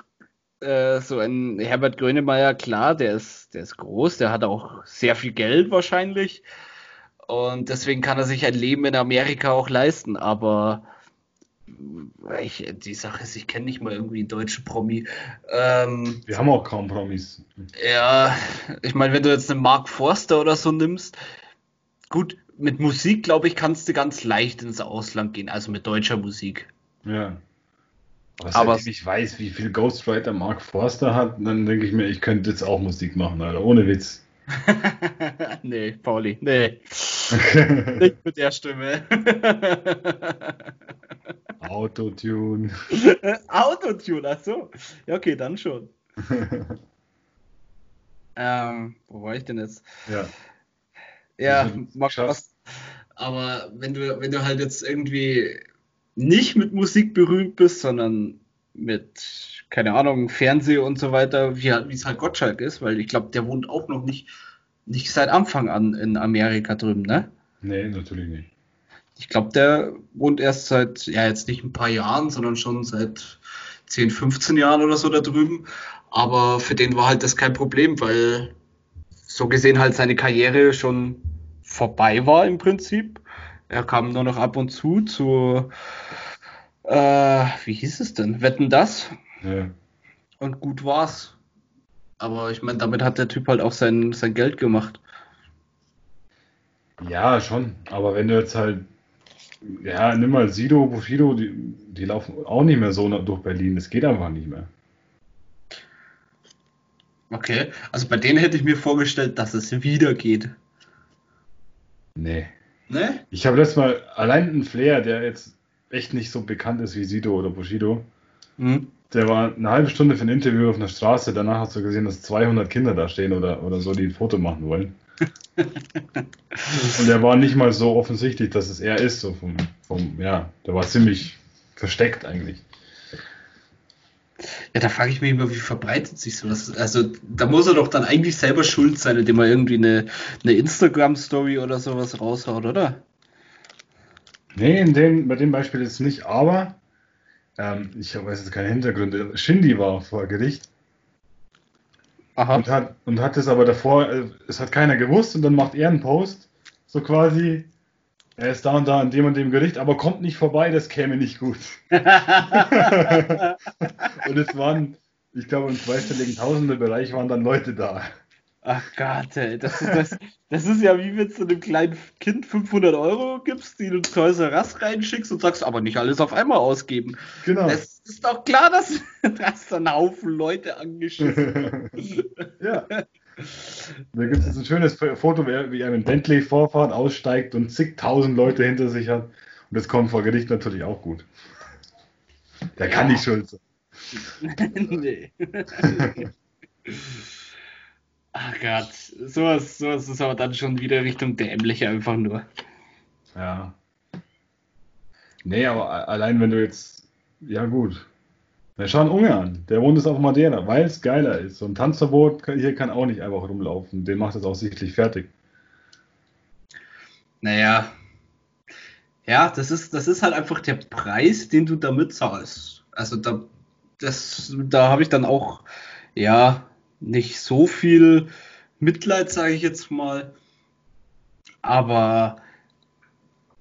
äh, so ein Herbert Grönemeyer, klar, der ist, der ist groß, der hat auch sehr viel Geld wahrscheinlich. Und deswegen kann er sich ein Leben in Amerika auch leisten. Aber ich, die Sache ist, ich kenne nicht mal irgendwie einen deutschen Promi. Ähm, Wir haben auch kaum Promis. Ja, ich meine, wenn du jetzt einen Mark Forster oder so nimmst, gut, mit Musik, glaube ich, kannst du ganz leicht ins Ausland gehen, also mit deutscher Musik. Ja. Aber, aber seitdem ich weiß, wie viel Ghostwriter Mark Forster hat, dann denke ich mir, ich könnte jetzt auch Musik machen, Alter. Ohne Witz. nee, Pauli, nee. Nicht mit der Stimme. Autotune. Autotune, ach so. Ja, okay, dann schon. ähm, wo war ich denn jetzt? Ja. Ja, Mark Forster. Aber wenn du, wenn du halt jetzt irgendwie nicht mit Musik berühmt bist, sondern mit, keine Ahnung, Fernseh und so weiter, wie es halt Gottschalk ist, weil ich glaube, der wohnt auch noch nicht, nicht seit Anfang an in Amerika drüben, ne? Nee, natürlich nicht. Ich glaube, der wohnt erst seit, ja, jetzt nicht ein paar Jahren, sondern schon seit 10, 15 Jahren oder so da drüben. Aber für den war halt das kein Problem, weil so gesehen halt seine Karriere schon vorbei war im Prinzip. Er kam nur noch ab und zu zu, äh, wie hieß es denn? Wetten das? Ja. Und gut war's. Aber ich meine, damit hat der Typ halt auch sein, sein Geld gemacht. Ja, schon. Aber wenn du jetzt halt, ja, nimm mal Sido, Bushido, die, die laufen auch nicht mehr so durch Berlin. Das geht einfach nicht mehr. Okay, also bei denen hätte ich mir vorgestellt, dass es wieder geht. Nee. Ne? Ich habe letztes Mal allein einen Flair, der jetzt echt nicht so bekannt ist wie Sido oder Bushido. Mhm. Der war eine halbe Stunde für ein Interview auf einer Straße. Danach hast du gesehen, dass 200 Kinder da stehen oder, oder so, die ein Foto machen wollen. Und er war nicht mal so offensichtlich, dass es er ist, so vom, vom ja, der war ziemlich versteckt eigentlich. Ja, da frage ich mich immer, wie verbreitet sich sowas? Also, da muss er doch dann eigentlich selber schuld sein, indem er irgendwie eine, eine Instagram-Story oder sowas raushaut, oder? Nee, in dem, bei dem Beispiel ist es nicht, aber ähm, ich weiß jetzt keine Hintergründe. Shindy war vor Gericht Aha. Und hat, und hat es aber davor, äh, es hat keiner gewusst und dann macht er einen Post, so quasi, er ist da und da an dem und dem Gericht, aber kommt nicht vorbei, das käme nicht gut. und es waren, ich glaube, im zweistelligen Tausende-Bereich waren dann Leute da. Ach Gott, ey, das ist, das, das ist ja wie wenn du einem kleinen Kind 500 Euro gibst, die du Toys R Us reinschickst und sagst, aber nicht alles auf einmal ausgeben. Genau. Das ist doch klar, dass, dass da ein Haufen Leute angeschissen Ja. Da gibt es ein schönes Foto, wie er mit Bentley vorfahrt, aussteigt und zigtausend Leute hinter sich hat. Und das kommt vor Gericht natürlich auch gut. Der ja. kann nicht schuld sein. nee. Ach Gott, sowas, sowas ist aber dann schon wieder Richtung dämlich einfach nur. Ja. Nee, aber allein wenn du jetzt, ja gut. Na, schau einen Ungarn, der wohnt jetzt auf Madeira, weil es geiler ist. So ein Tanzverbot hier kann auch nicht einfach rumlaufen. Den macht es auch sichtlich fertig. Naja. Ja, das ist, das ist halt einfach der Preis, den du damit zahlst. Also da, das, da habe ich dann auch, ja, nicht so viel Mitleid, sage ich jetzt mal. Aber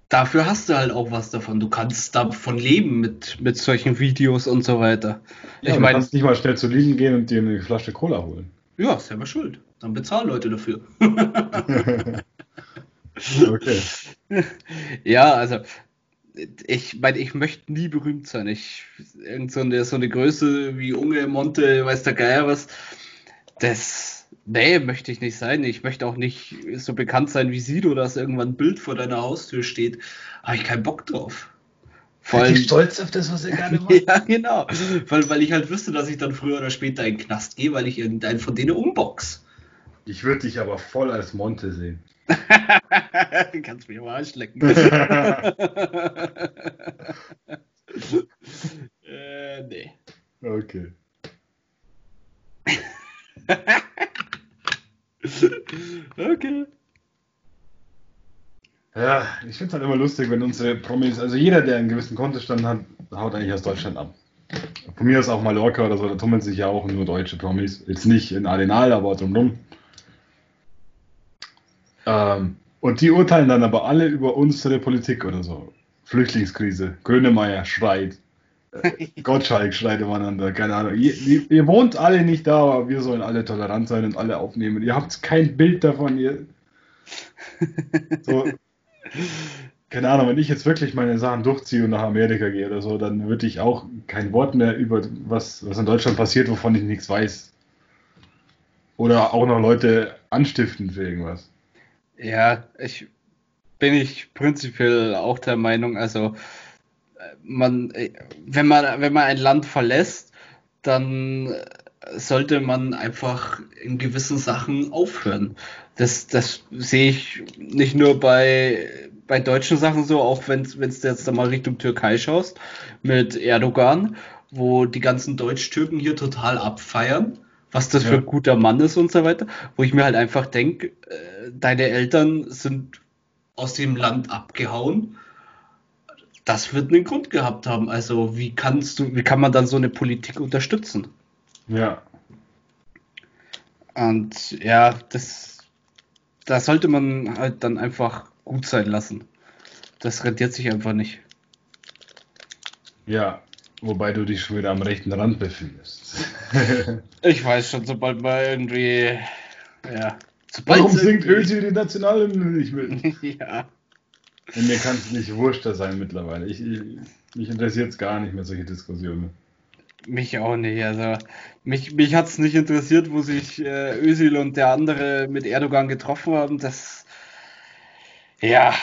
dafür hast du halt auch was davon. Du kannst davon leben mit, mit solchen Videos und so weiter. Ja, ich meine, du kannst nicht mal schnell zu Liegen gehen und dir eine Flasche Cola holen. Ja, selber schuld. Dann bezahlen Leute dafür. okay. Ja, also ich meine, ich möchte nie berühmt sein. Ich irgend so eine, so eine Größe wie Unge, Monte, weiß der Geier was das, nee, möchte ich nicht sein. Ich möchte auch nicht so bekannt sein wie Sido, dass irgendwann ein Bild vor deiner Haustür steht. Habe ich keinen Bock drauf. Vor allem, stolz auf das, was er gerade macht. ja, genau. Weil, weil ich halt wüsste, dass ich dann früher oder später in den Knast gehe, weil ich irgendeinen von denen umbox. Ich würde dich aber voll als Monte sehen. du kannst mich mal anschlecken. äh, nee. Okay. okay. Ja, ich finde es halt immer lustig, wenn unsere Promis, also jeder, der einen gewissen Kontostand hat, haut eigentlich aus Deutschland ab. Von mir ist auch Mallorca oder so, da tummeln sich ja auch nur deutsche Promis. Jetzt nicht in Arenal, aber drumherum. Ähm, und die urteilen dann aber alle über unsere Politik oder so. Flüchtlingskrise, Grönemeyer schreit, Gottschalk schreit übereinander, keine Ahnung. Ihr, ihr, ihr, wohnt alle nicht da, aber wir sollen alle tolerant sein und alle aufnehmen. Ihr habt kein Bild davon, ihr. So, keine Ahnung, wenn ich jetzt wirklich meine Sachen durchziehe und nach Amerika gehe oder so, dann würde ich auch kein Wort mehr über was, was in Deutschland passiert, wovon ich nichts weiß. Oder auch noch Leute anstiften für irgendwas. Ja, ich bin ich prinzipiell auch der Meinung, also man, wenn man, wenn man ein Land verlässt, dann sollte man einfach in gewissen Sachen aufhören. Das, das sehe ich nicht nur bei, bei deutschen Sachen so, auch wenn es jetzt da mal Richtung Türkei schaust, mit Erdogan, wo die ganzen Deutsch-Türken hier total abfeiern, was das ja. für ein guter Mann ist und so weiter, wo ich mir halt einfach denke, äh, deine Eltern sind aus dem Land abgehauen das wird einen Grund gehabt haben. Also wie kannst du, wie kann man dann so eine Politik unterstützen? Ja. Und ja, das, da sollte man halt dann einfach gut sein lassen. Das rentiert sich einfach nicht. Ja, wobei du dich schon wieder am rechten Rand befindest. ich weiß schon, sobald man irgendwie, ja. Warum singt Özil die Nationalhymne nicht mit? ja. Und mir kann es nicht wurschter sein mittlerweile. Ich, ich, mich interessiert es gar nicht mehr, solche Diskussionen. Mich auch nicht. Also mich, mich hat es nicht interessiert, wo sich äh, Özil und der andere mit Erdogan getroffen haben. Das ja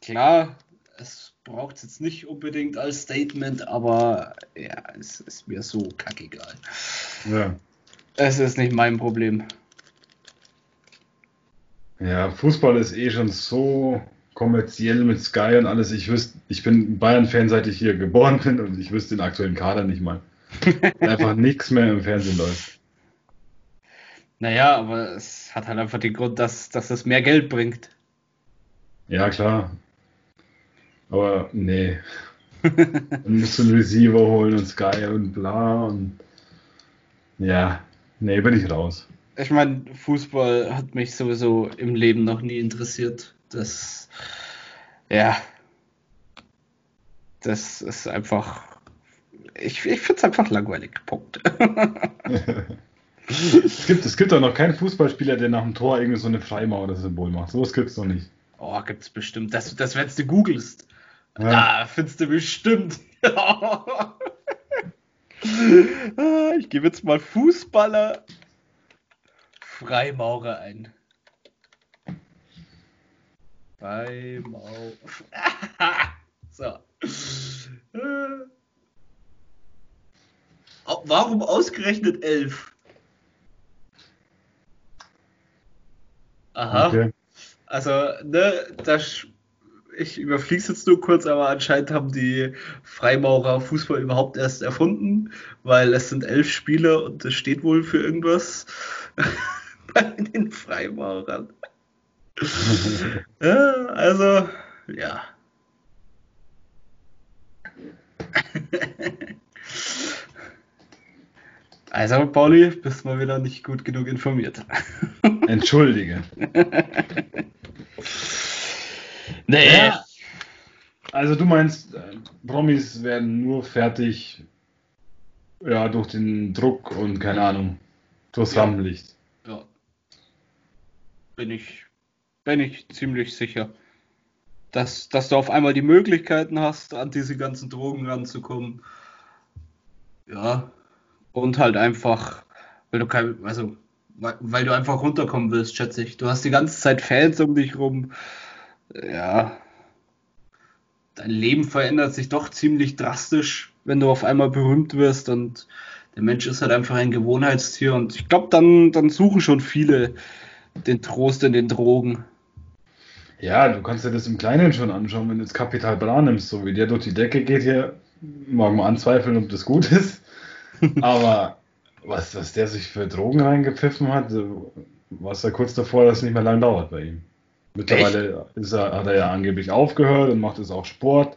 klar, es braucht es jetzt nicht unbedingt als Statement, aber ja, es ist mir so kackegal. Ja. Es ist nicht mein Problem. Ja, Fußball ist eh schon so kommerziell mit Sky und alles. Ich wüsste, ich bin Bayern-Fan, seit ich hier geboren bin und ich wüsste den aktuellen Kader nicht mal. einfach nichts mehr im Fernsehen läuft. Naja, aber es hat halt einfach den Grund, dass, dass es mehr Geld bringt. Ja, klar. Aber nee. Dann musst du einen Receiver holen und Sky und bla und ja, nee, bin ich raus. Ich meine, Fußball hat mich sowieso im Leben noch nie interessiert. Das, ja, das ist einfach, ich, ich finde es einfach langweilig. Punkt. es, gibt, es gibt auch noch keinen Fußballspieler, der nach dem Tor irgendwie so eine Freimauer das Symbol macht. So was gibt es noch nicht. Oh, gibt es bestimmt. Das, das wenn du googelst. Ja. Ah, findest du bestimmt. Ah, ich gebe jetzt mal Fußballer Freimaurer ein. Freimaurer. so. Warum ausgerechnet elf? Aha. Okay. Also, ne, das ich überfliege es jetzt nur kurz, aber anscheinend haben die Freimaurer Fußball überhaupt erst erfunden, weil es sind elf Spiele und es steht wohl für irgendwas bei den Freimaurern. ja, also, ja. Also, Pauli, bist mal wieder nicht gut genug informiert. Entschuldige. Nee. Ja. Also du meinst, äh, Promis werden nur fertig ja, durch den Druck und keine Ahnung, durchs ja. Rampenlicht. Ja. Bin ich, bin ich ziemlich sicher. Dass, dass du auf einmal die Möglichkeiten hast, an diese ganzen Drogen ranzukommen. Ja. Und halt einfach, weil du kein, also, weil, du einfach runterkommen willst, schätze ich. Du hast die ganze Zeit Fans um dich rum ja, dein Leben verändert sich doch ziemlich drastisch, wenn du auf einmal berühmt wirst und der Mensch ist halt einfach ein Gewohnheitstier und ich glaube, dann, dann suchen schon viele den Trost in den Drogen. Ja, du kannst dir das im Kleinen schon anschauen, wenn du jetzt Kapital Bra nimmst, so wie der durch die Decke geht hier, mag man anzweifeln, ob das gut ist, aber was, was der sich für Drogen reingepfiffen hat, war es ja kurz davor, dass es nicht mehr lang dauert bei ihm. Mittlerweile er, hat er ja angeblich aufgehört und macht jetzt auch Sport.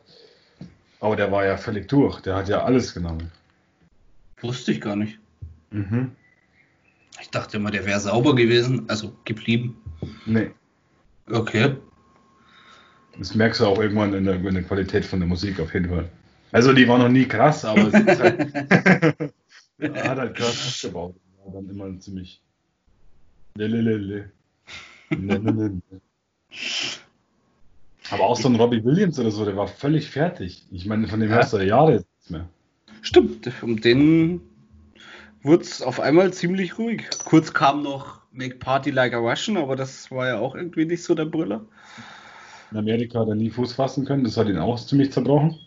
Aber der war ja völlig durch. Der hat ja alles genommen. Wusste ich gar nicht. Mhm. Ich dachte immer, der wäre sauber gewesen, also geblieben. Nee. Okay. Das merkst du auch irgendwann in der, in der Qualität von der Musik auf jeden Fall. Also die war noch nie krass, aber es ist halt, er hat halt krass ausgebaut. War dann immer ziemlich. Lelelele. Aber auch so ein Robbie Williams oder so, der war völlig fertig. Ich meine, von dem ja. hörst du Jahre nichts mehr. Stimmt, um den wurde es auf einmal ziemlich ruhig. Kurz kam noch Make Party Like a Russian, aber das war ja auch irgendwie nicht so der Brüller. In Amerika hat er nie Fuß fassen können, das hat ihn auch ziemlich zerbrochen.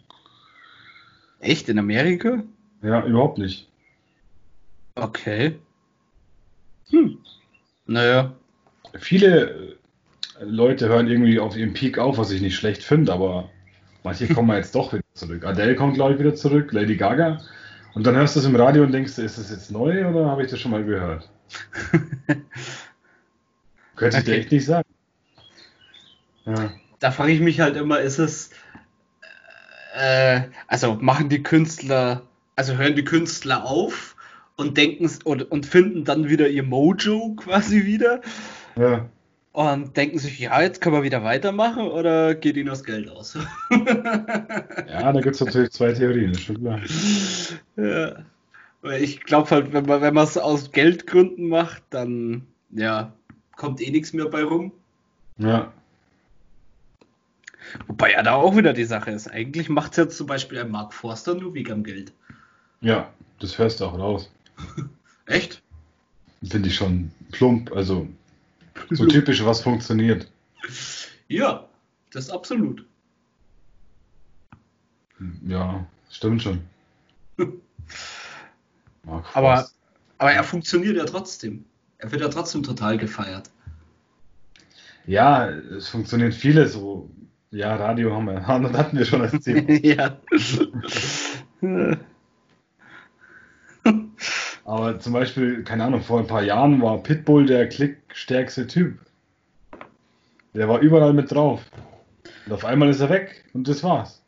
Echt? In Amerika? Ja, überhaupt nicht. Okay. Hm. Naja. Viele Leute hören irgendwie auf ihren Peak auf, was ich nicht schlecht finde, aber manche kommen jetzt doch wieder zurück. Adele kommt, glaube ich, wieder zurück, Lady Gaga. Und dann hörst du es im Radio und denkst, ist das jetzt neu oder habe ich das schon mal gehört? Könnte ich dir echt nicht sagen. Ja. Da frage ich mich halt immer, ist es, äh, also machen die Künstler, also hören die Künstler auf und denken und, und finden dann wieder ihr Mojo quasi wieder? Ja und denken sich, ja, jetzt können wir wieder weitermachen oder geht ihnen das Geld aus? ja, da gibt es natürlich zwei Theorien, ist schon klar. Ja. Ich glaube halt, wenn man wenn es aus Geldgründen macht, dann ja, kommt eh nichts mehr bei rum. Ja. Wobei ja da auch wieder die Sache ist. Eigentlich macht es ja zum Beispiel ein Mark Forster nur wegen Geld. Ja, das hörst du auch raus. Echt? Finde ich schon plump. Also so typisch, was funktioniert. Ja, das ist absolut. Ja, stimmt schon. aber, aber er funktioniert ja trotzdem. Er wird ja trotzdem total gefeiert. Ja, es funktioniert vieles so. Ja, Radio haben wir, das hatten wir schon als Thema. ja. Aber zum Beispiel, keine Ahnung, vor ein paar Jahren war Pitbull der klickstärkste Typ. Der war überall mit drauf. Und auf einmal ist er weg und das war's.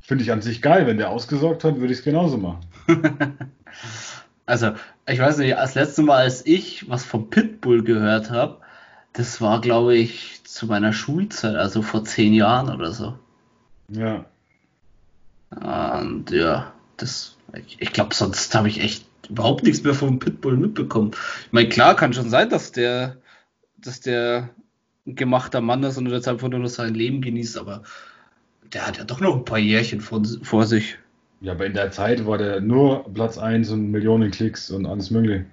Finde ich an sich geil. Wenn der ausgesorgt hat, würde ich es genauso machen. Also, ich weiß nicht, das letzte Mal, als ich was vom Pitbull gehört habe, das war, glaube ich, zu meiner Schulzeit, also vor zehn Jahren oder so. Ja. Und ja, das, ich, ich glaube, sonst habe ich echt überhaupt nichts mehr vom Pitbull mitbekommen. Ich meine, klar kann schon sein, dass der, dass der ein gemachter Mann ist und jetzt einfach nur noch sein Leben genießt, aber der hat ja doch noch ein paar Jährchen vor, vor sich. Ja, aber in der Zeit war der nur Platz 1 und Millionen Klicks und alles mögliche.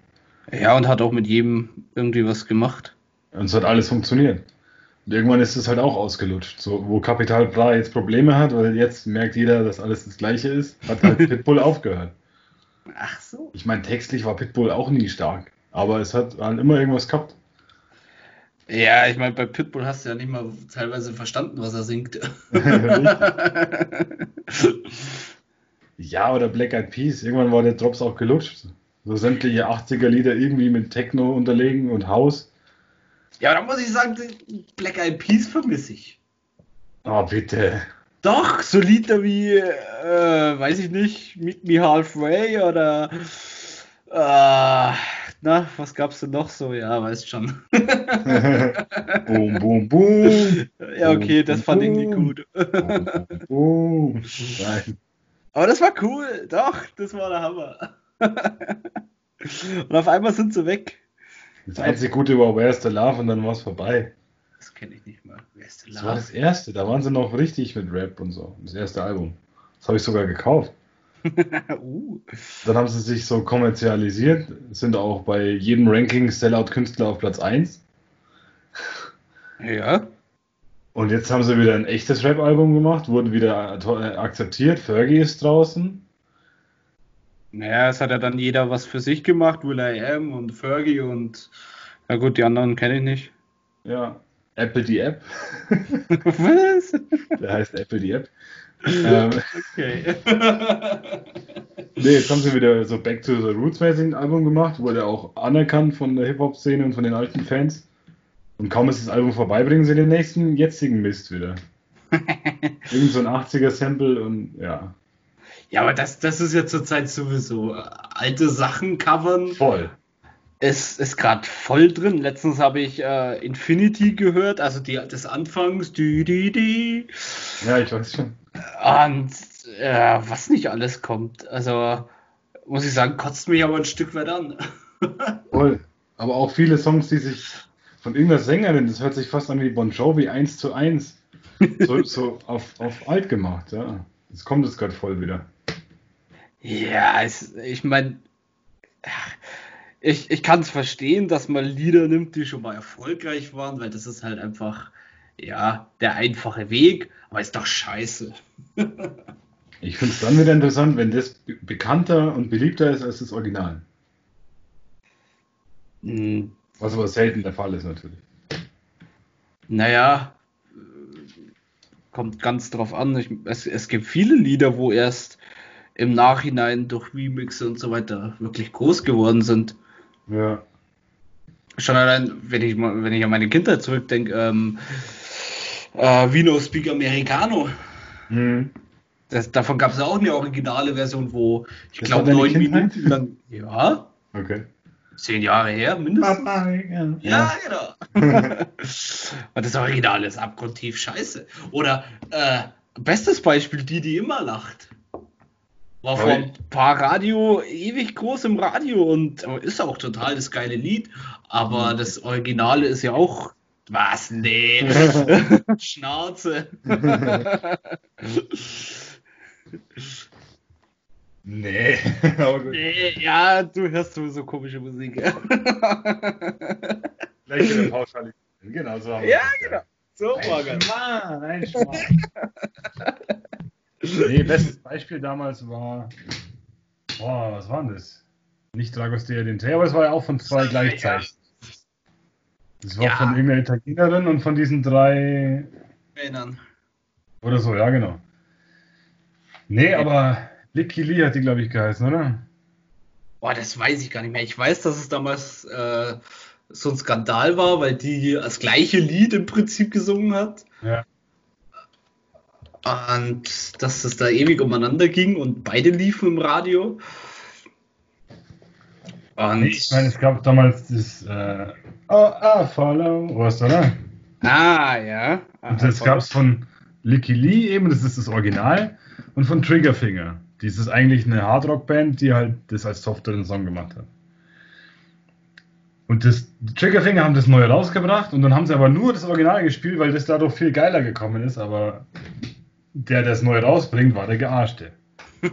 Ja, und hat auch mit jedem irgendwie was gemacht. Und es hat alles funktioniert. Und irgendwann ist es halt auch ausgelutscht. So, wo Capital Bra jetzt Probleme hat, weil jetzt merkt jeder, dass alles das Gleiche ist, hat halt Pitbull aufgehört. Ach so. Ich meine, textlich war Pitbull auch nie stark. Aber es hat halt immer irgendwas gehabt. Ja, ich meine, bei Pitbull hast du ja nicht mal teilweise verstanden, was er singt. ja, oder Black Eyed Peas. Irgendwann war der Drops auch gelutscht. So sämtliche 80er Lieder irgendwie mit Techno unterlegen und Haus. Ja, da muss ich sagen, Black Eyed Peas vermisse ich. Oh, bitte. Doch, so Lieder wie, äh, weiß ich nicht, Meet Me Halfway oder äh, na, was gab's denn noch so? Ja, weißt schon. boom, boom, boom. Ja, okay, das fand ich nicht gut. boom, boom, Nein. Aber das war cool, doch, das war der Hammer. Und auf einmal sind sie weg. Das einzige Gute war Where's the Love und dann war es vorbei. Das kenne ich nicht mal. Where's the Love? Das war das erste, da waren sie noch richtig mit Rap und so. Das erste Album. Das habe ich sogar gekauft. uh. Dann haben sie sich so kommerzialisiert, sind auch bei jedem Ranking Sellout-Künstler auf Platz 1. Ja. Und jetzt haben sie wieder ein echtes Rap-Album gemacht, wurde wieder akzeptiert. Fergie ist draußen. Naja, es hat ja dann jeder was für sich gemacht, Will I Am und Fergie und na gut, die anderen kenne ich nicht. Ja, Apple die App. was? Der heißt Apple die App ähm, okay. nee, jetzt haben sie wieder so Back to the Roots mäßig ein Album gemacht, wurde auch anerkannt von der Hip-Hop-Szene und von den alten Fans. Und kaum ist das Album vorbei, bringen sie den nächsten jetzigen Mist wieder. Irgend so ein 80er-Sample und ja. Ja, aber das, das ist ja zurzeit sowieso. Alte Sachen covern. Voll. Es ist gerade voll drin. Letztens habe ich äh, Infinity gehört, also die des Anfangs. Die, die, die. Ja, ich weiß schon. Und äh, was nicht alles kommt. Also muss ich sagen, kotzt mich aber ein Stück weit an. Voll. Aber auch viele Songs, die sich von irgendeiner Sängerin, das hört sich fast an wie Bon Jovi 1 zu 1, so, so auf, auf alt gemacht, ja. Jetzt kommt es gerade voll wieder. Ja, es, ich meine, ich, ich kann es verstehen, dass man Lieder nimmt, die schon mal erfolgreich waren, weil das ist halt einfach ja, der einfache Weg, aber ist doch scheiße. ich finde es dann wieder interessant, wenn das bekannter und beliebter ist als das Original. Hm. Was aber selten der Fall ist natürlich. Naja, kommt ganz drauf an. Ich, es, es gibt viele Lieder, wo erst im Nachhinein durch Remixe und so weiter wirklich groß geworden sind. Ja. Schon allein, wenn ich, wenn ich an meine Kindheit zurückdenke, ähm, äh, Vino Speak Americano. Mhm. Das, davon gab es ja auch eine originale Version, wo ich glaube neun Minuten lang. Ja. Okay. Zehn Jahre her, mindestens. Papa, ja. ja, genau. Und das Original ist abgrundtief scheiße. Oder äh, bestes Beispiel, die, die immer lacht. War vor ein paar Radio ewig groß im Radio und ist auch total das geile Lied. Aber mhm. das Originale ist ja auch was? Nee. Schnauze. nee. nee. Ja, du hörst sowieso komische Musik. Gleich wieder pauschalisieren. Genau so haben wir Ja, genau. So ganz. Schmarrn, ein Nee, bestes Beispiel damals war. Boah, was war denn das? Nicht Dragos DLNT, aber es war ja auch von zwei gleichzeitig. Das war ja. von irgendeiner Italienerin und von diesen drei Männern. Oder so, ja, genau. Nee, ja. aber Licky Lee hat die, glaube ich, geheißen, oder? Boah, das weiß ich gar nicht mehr. Ich weiß, dass es damals äh, so ein Skandal war, weil die das gleiche Lied im Prinzip gesungen hat. Ja. Und dass es da ewig umeinander ging und beide liefen im Radio. Und ich meine, es gab damals das äh, Oh, ah, Follow, was, oder? Ah, ja. Ah, und das gab es von Licky Lee eben, das ist das Original, und von Triggerfinger. Die ist eigentlich eine Hardrock-Band, die halt das als Software den Song gemacht hat. Und das Triggerfinger haben das neu rausgebracht und dann haben sie aber nur das Original gespielt, weil das dadurch viel geiler gekommen ist, aber der, der es neu rausbringt, war der Gearschte.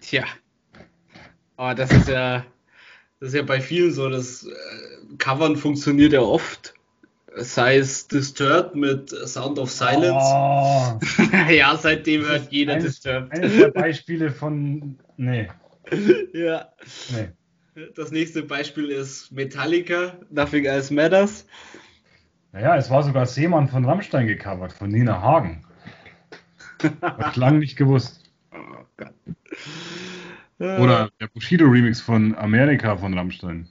Tja. Aber das ist ja, das ist ja bei vielen so, das äh, Covern funktioniert ja oft. Sei es Disturbed mit Sound of Silence. Oh. ja, seitdem hört jeder eines, Disturbed. Eines der Beispiele von. Nee. ja. Nee. Das nächste Beispiel ist Metallica, Nothing Else Matters. Naja, es war sogar Seemann von Rammstein gecovert, von Nina Hagen. Hat lang nicht gewusst. Oh Gott. Oder der Bushido-Remix von Amerika von Rammstein.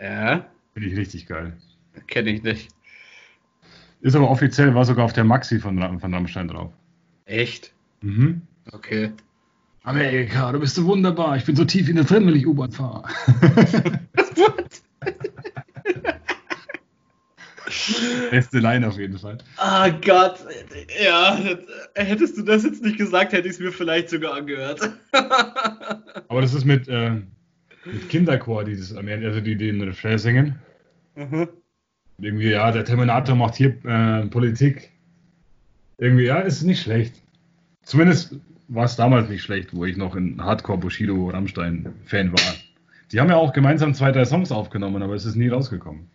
Ja. Finde ich richtig geil. Kenne ich nicht. Ist aber offiziell, war sogar auf der Maxi von, von Rammstein drauf. Echt? Mhm. Okay. Amerika, du bist so wunderbar. Ich bin so tief in der drin, wenn ich U-Bahn fahre. Beste Line auf jeden Fall. Ah oh Gott, ja, hättest du das jetzt nicht gesagt, hätte ich es mir vielleicht sogar angehört. Aber das ist mit, äh, mit Kinderchor, dieses, also die, die den Refrain singen. Mhm. Irgendwie, ja, der Terminator macht hier äh, Politik. Irgendwie, ja, ist nicht schlecht. Zumindest war es damals nicht schlecht, wo ich noch in Hardcore Bushido Rammstein Fan war. Die haben ja auch gemeinsam zwei, drei Songs aufgenommen, aber es ist nie rausgekommen.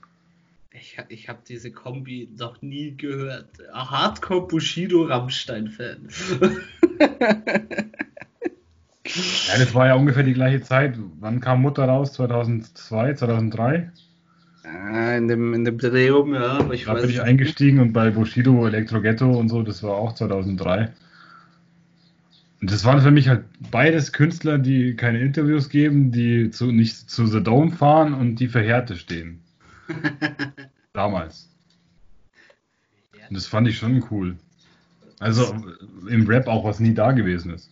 Ich, ich habe diese Kombi noch nie gehört. Hardcore Bushido Rammstein Fan. ja, das war ja ungefähr die gleiche Zeit. Wann kam Mutter raus? 2002, 2003? In dem, in dem Drehum, ja. Ich da bin ich eingestiegen und bei Bushido, Electro Ghetto und so, das war auch 2003. Und das waren für mich halt beides Künstler, die keine Interviews geben, die zu, nicht zu The Dome fahren und die für Härte stehen. Damals. Und das fand ich schon cool. Also im Rap auch, was nie da gewesen ist.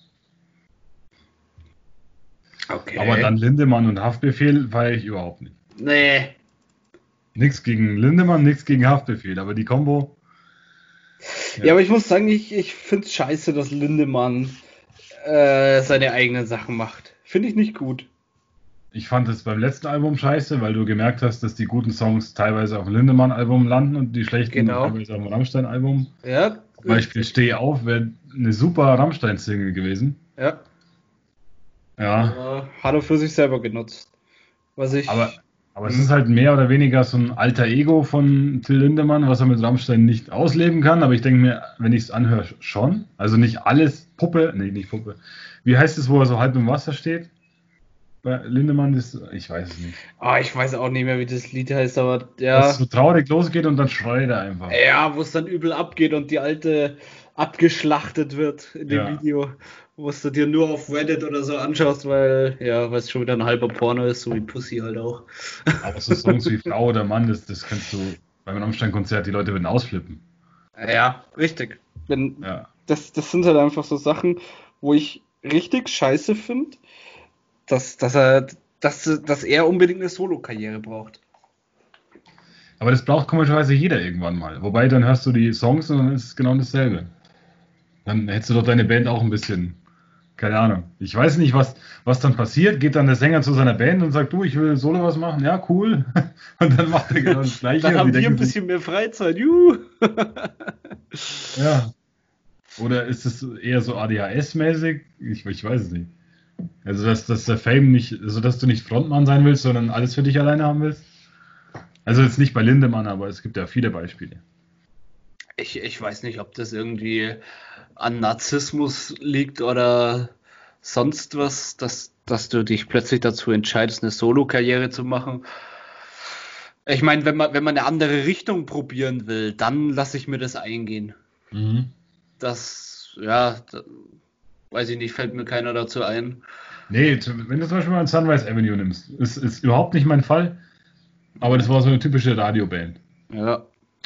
Okay. Aber dann Lindemann und Haftbefehl feiere ich überhaupt nicht. Nee. Nichts gegen Lindemann, nichts gegen Haftbefehl, aber die Combo. Ja, ja aber ich muss sagen, ich, ich finde es scheiße, dass Lindemann äh, seine eigenen Sachen macht. Finde ich nicht gut. Ich fand es beim letzten Album scheiße, weil du gemerkt hast, dass die guten Songs teilweise auf dem Lindemann-Album landen und die schlechten genau. teilweise auf dem Rammstein-Album. Ja. Zum Beispiel Steh auf wäre eine super Rammstein-Single gewesen. Ja. Ja. Aber hat er für sich selber genutzt. Was ich. Aber, aber es ist halt mehr oder weniger so ein alter Ego von Till Lindemann, was er mit Rammstein nicht ausleben kann. Aber ich denke mir, wenn ich es anhöre, schon. Also nicht alles Puppe, nee, nicht Puppe. Wie heißt es, wo er so halb im Wasser steht? Bei Lindemann ist, ich weiß es nicht. Ah, oh, ich weiß auch nicht mehr, wie das Lied heißt, aber ja. Dass es so traurig losgeht und dann schreit er einfach. Ja, wo es dann übel abgeht und die alte abgeschlachtet wird in dem ja. Video, wo du dir nur auf Reddit oder so anschaust, weil, ja, weil es schon wieder ein halber Porno ist, so wie Pussy halt auch. Aber so Songs wie Frau oder Mann, das, das kannst du beim Rammstein-Konzert, die Leute würden ausflippen. Ja, richtig. Wenn, ja das, das sind halt einfach so Sachen, wo ich richtig scheiße finde, dass, dass, er, dass, dass er unbedingt eine Solo-Karriere braucht. Aber das braucht komischerweise jeder irgendwann mal. Wobei dann hörst du die Songs und dann ist es genau dasselbe. Dann hättest du doch deine Band auch ein bisschen. Keine Ahnung. Ich weiß nicht, was, was dann passiert. Geht dann der Sänger zu seiner Band und sagt, du, ich will solo was machen. Ja, cool. Und dann macht er genau das Gleiche. dann haben wir ein bisschen mehr Freizeit. Juhu. ja. Oder ist es eher so ADHS-mäßig? Ich, ich weiß es nicht. Also, dass, dass der Fame nicht, also dass du nicht Frontmann sein willst, sondern alles für dich alleine haben willst? Also jetzt nicht bei Lindemann, aber es gibt ja viele Beispiele. Ich, ich weiß nicht, ob das irgendwie an Narzissmus liegt oder sonst was, dass, dass du dich plötzlich dazu entscheidest, eine Solo-Karriere zu machen. Ich meine, wenn man, wenn man eine andere Richtung probieren will, dann lasse ich mir das eingehen. Mhm. Das, ja, da, weiß ich nicht, fällt mir keiner dazu ein. Nee, wenn du zum Beispiel mal Sunrise Avenue nimmst, ist, ist überhaupt nicht mein Fall. Aber das war so eine typische Radioband. Ja.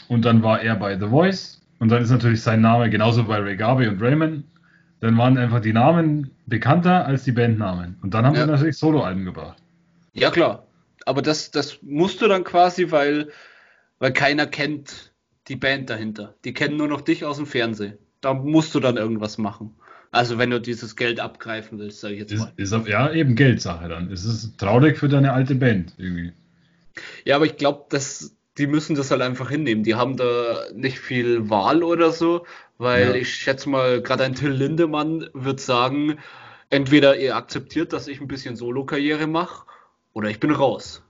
Und dann war er bei The Voice. Und dann ist natürlich sein Name genauso bei Ray Garvey und Raymond. Dann waren einfach die Namen bekannter als die Bandnamen. Und dann haben ja. sie natürlich Soloalben gebracht. Ja, klar. Aber das, das musst du dann quasi, weil, weil keiner kennt die Band dahinter. Die kennen nur noch dich aus dem Fernsehen. Da musst du dann irgendwas machen. Also wenn du dieses Geld abgreifen willst, sage ich jetzt mal. Ist, ist, ja, eben Geldsache dann. Es ist traurig für deine alte Band irgendwie. Ja, aber ich glaube, dass die müssen das halt einfach hinnehmen. Die haben da nicht viel Wahl oder so, weil ja. ich schätze mal, gerade ein Till Lindemann wird sagen, entweder ihr akzeptiert, dass ich ein bisschen Solo-Karriere mache, oder ich bin raus.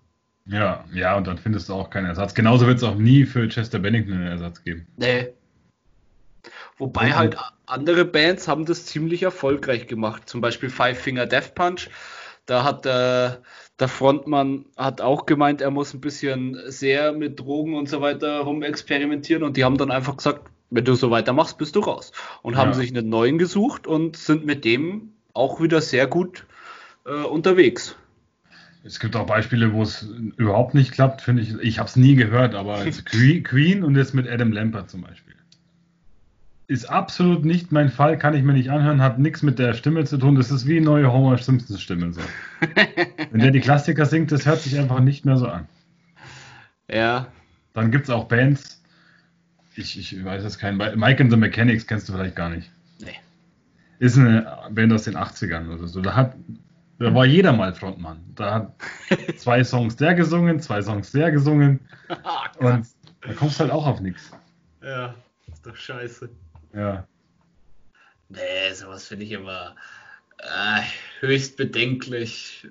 Ja, ja, und dann findest du auch keinen Ersatz. Genauso wird es auch nie für Chester Bennington einen Ersatz geben. Nee. Wobei halt andere Bands haben das ziemlich erfolgreich gemacht. Zum Beispiel Five Finger Death Punch. Da hat der, der Frontmann hat auch gemeint, er muss ein bisschen sehr mit Drogen und so weiter rumexperimentieren und die haben dann einfach gesagt, wenn du so weitermachst, bist du raus. Und ja. haben sich einen neuen gesucht und sind mit dem auch wieder sehr gut äh, unterwegs. Es gibt auch Beispiele, wo es überhaupt nicht klappt, finde ich. Ich habe es nie gehört, aber Queen und jetzt mit Adam Lampert zum Beispiel ist absolut nicht mein Fall, kann ich mir nicht anhören, hat nichts mit der Stimme zu tun. Das ist wie neue Homer Simpsons Stimme. So. Wenn der die Klassiker singt, das hört sich einfach nicht mehr so an. Ja. Dann gibt es auch Bands, ich, ich weiß jetzt keinen, Mike and the Mechanics kennst du vielleicht gar nicht. Nee. Ist eine Band aus den 80ern oder so. Da hat, da war jeder mal Frontmann. Da hat zwei Songs der gesungen, zwei Songs der gesungen. und da kommst du halt auch auf nichts. Ja, ist doch scheiße. Ja. Nee, sowas finde ich immer äh, höchst bedenklich.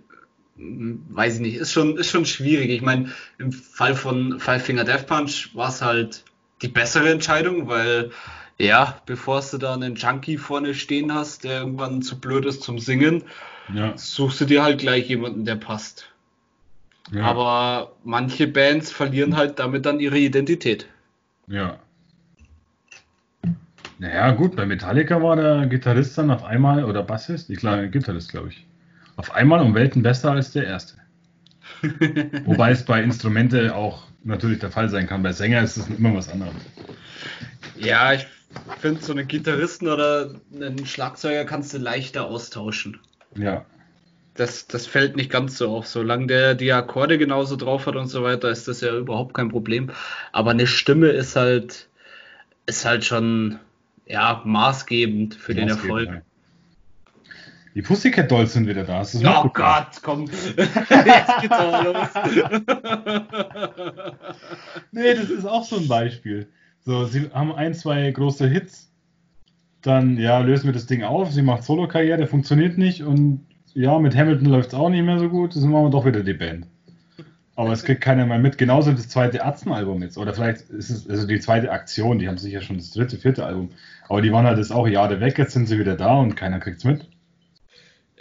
Hm, weiß ich nicht, ist schon, ist schon schwierig. Ich meine, im Fall von Five Finger Death Punch war es halt die bessere Entscheidung, weil ja, bevor du da einen Junkie vorne stehen hast, der irgendwann zu blöd ist zum Singen, ja. suchst du dir halt gleich jemanden, der passt. Ja. Aber manche Bands verlieren halt damit dann ihre Identität. Ja. Naja, gut, bei Metallica war der Gitarrist dann auf einmal, oder Bassist, ich glaube, Gitarrist, glaube ich, auf einmal um Welten besser als der erste. Wobei es bei Instrumente auch natürlich der Fall sein kann. Bei Sänger ist es immer was anderes. Ja, ich finde, so einen Gitarristen oder einen Schlagzeuger kannst du leichter austauschen. Ja. Das, das fällt nicht ganz so auf. Solange der die Akkorde genauso drauf hat und so weiter, ist das ja überhaupt kein Problem. Aber eine Stimme ist halt, ist halt schon ja, maßgebend für maßgebend, den Erfolg. Ja. Die Pussycat Dolls sind wieder da. oh Gott, komm. Jetzt geht's aber los. nee, das ist auch so ein Beispiel. So, sie haben ein, zwei große Hits. Dann, ja, lösen wir das Ding auf. Sie macht Solo-Karriere, funktioniert nicht. Und ja, mit Hamilton läuft es auch nicht mehr so gut. Dann machen wir doch wieder die Band. Aber es kriegt keiner mehr mit. Genauso das zweite Atzenalbum jetzt. Oder vielleicht ist es also die zweite Aktion. Die haben sicher schon das dritte, vierte Album. Aber die waren halt jetzt auch Jahre weg. Jetzt sind sie wieder da und keiner kriegt es mit.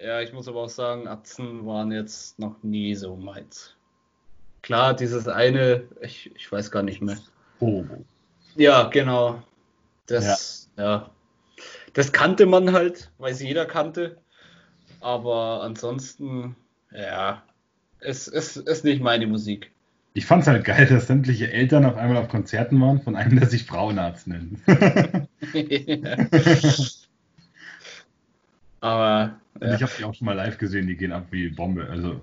Ja, ich muss aber auch sagen, Atzen waren jetzt noch nie so meins. Klar, dieses eine, ich, ich weiß gar nicht mehr. Oh. Ja, genau. Das, ja. ja. Das kannte man halt, weil es jeder kannte. Aber ansonsten, ja, es ist, ist nicht meine Musik. Ich fand es halt geil, dass sämtliche Eltern auf einmal auf Konzerten waren von einem, der sich Frauenarzt nennt. Aber. Ja. Ich habe die auch schon mal live gesehen, die gehen ab wie Bombe. Also.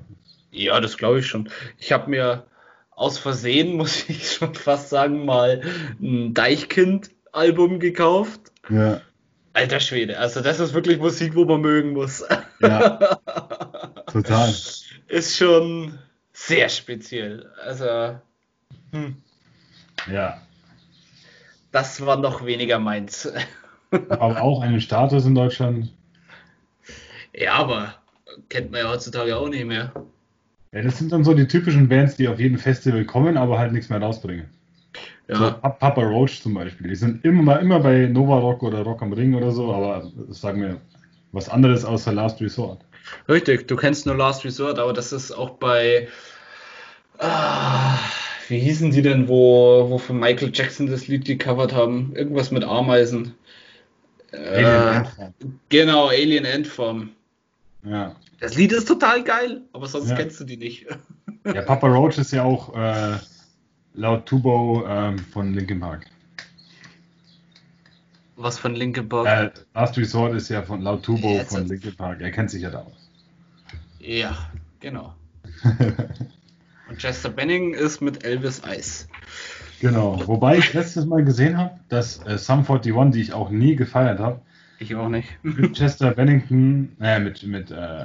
Ja, das glaube ich schon. Ich habe mir aus Versehen, muss ich schon fast sagen, mal ein Deichkind-Album gekauft. Ja. Alter Schwede, also das ist wirklich Musik, wo man mögen muss. Ja. Total ist schon sehr speziell. Also, hm. ja. Das war noch weniger meins. aber auch einen Status in Deutschland. Ja, aber kennt man ja heutzutage auch nicht mehr. Ja, das sind dann so die typischen Bands, die auf jedem Festival kommen, aber halt nichts mehr rausbringen. Ja. So Papa Roach zum Beispiel. Die sind immer, immer bei Nova Rock oder Rock am Ring oder so, aber sagen wir was anderes außer Last Resort. Richtig, du kennst nur Last Resort, aber das ist auch bei. Ah, wie hießen die denn, wo, wo von Michael Jackson das Lied gecovert haben? Irgendwas mit Ameisen. Alien äh, genau, Alien Endform. Ja. Das Lied ist total geil, aber sonst ja. kennst du die nicht. Ja, Papa Roach ist ja auch äh, laut Tubo ähm, von Linkin Park. Was von Linkin Park? Äh, Last Resort ist ja von laut Tubo Jetzt von Linkin Park. Er kennt sich ja da aus. Ja, genau. Und Chester Benning ist mit Elvis Ice. Genau, wobei ich letztes Mal gesehen habe, dass äh, Sum 41, die ich auch nie gefeiert habe, ich auch nicht. Mit Chester Bennington, äh, mit, mit, äh,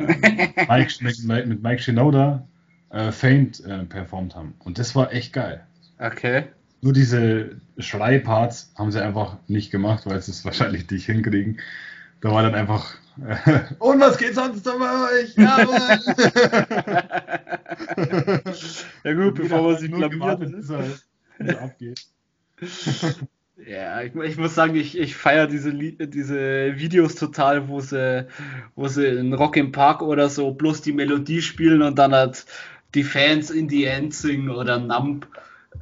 Mike, mit, mit Mike Shinoda äh, Faint äh, performt haben. Und das war echt geil. Okay. Nur diese Schreiparts haben sie einfach nicht gemacht, weil sie es wahrscheinlich nicht hinkriegen. Da war dann einfach. Äh, und was geht sonst so bei euch? Ja, gut, bevor man sich blamiert, ist halt, abgeht. Ja, ich, ich, muss sagen, ich, ich feiere diese, diese Videos total, wo sie, wo sie in Rock im Park oder so bloß die Melodie spielen und dann halt die Fans in die End singen oder Nump.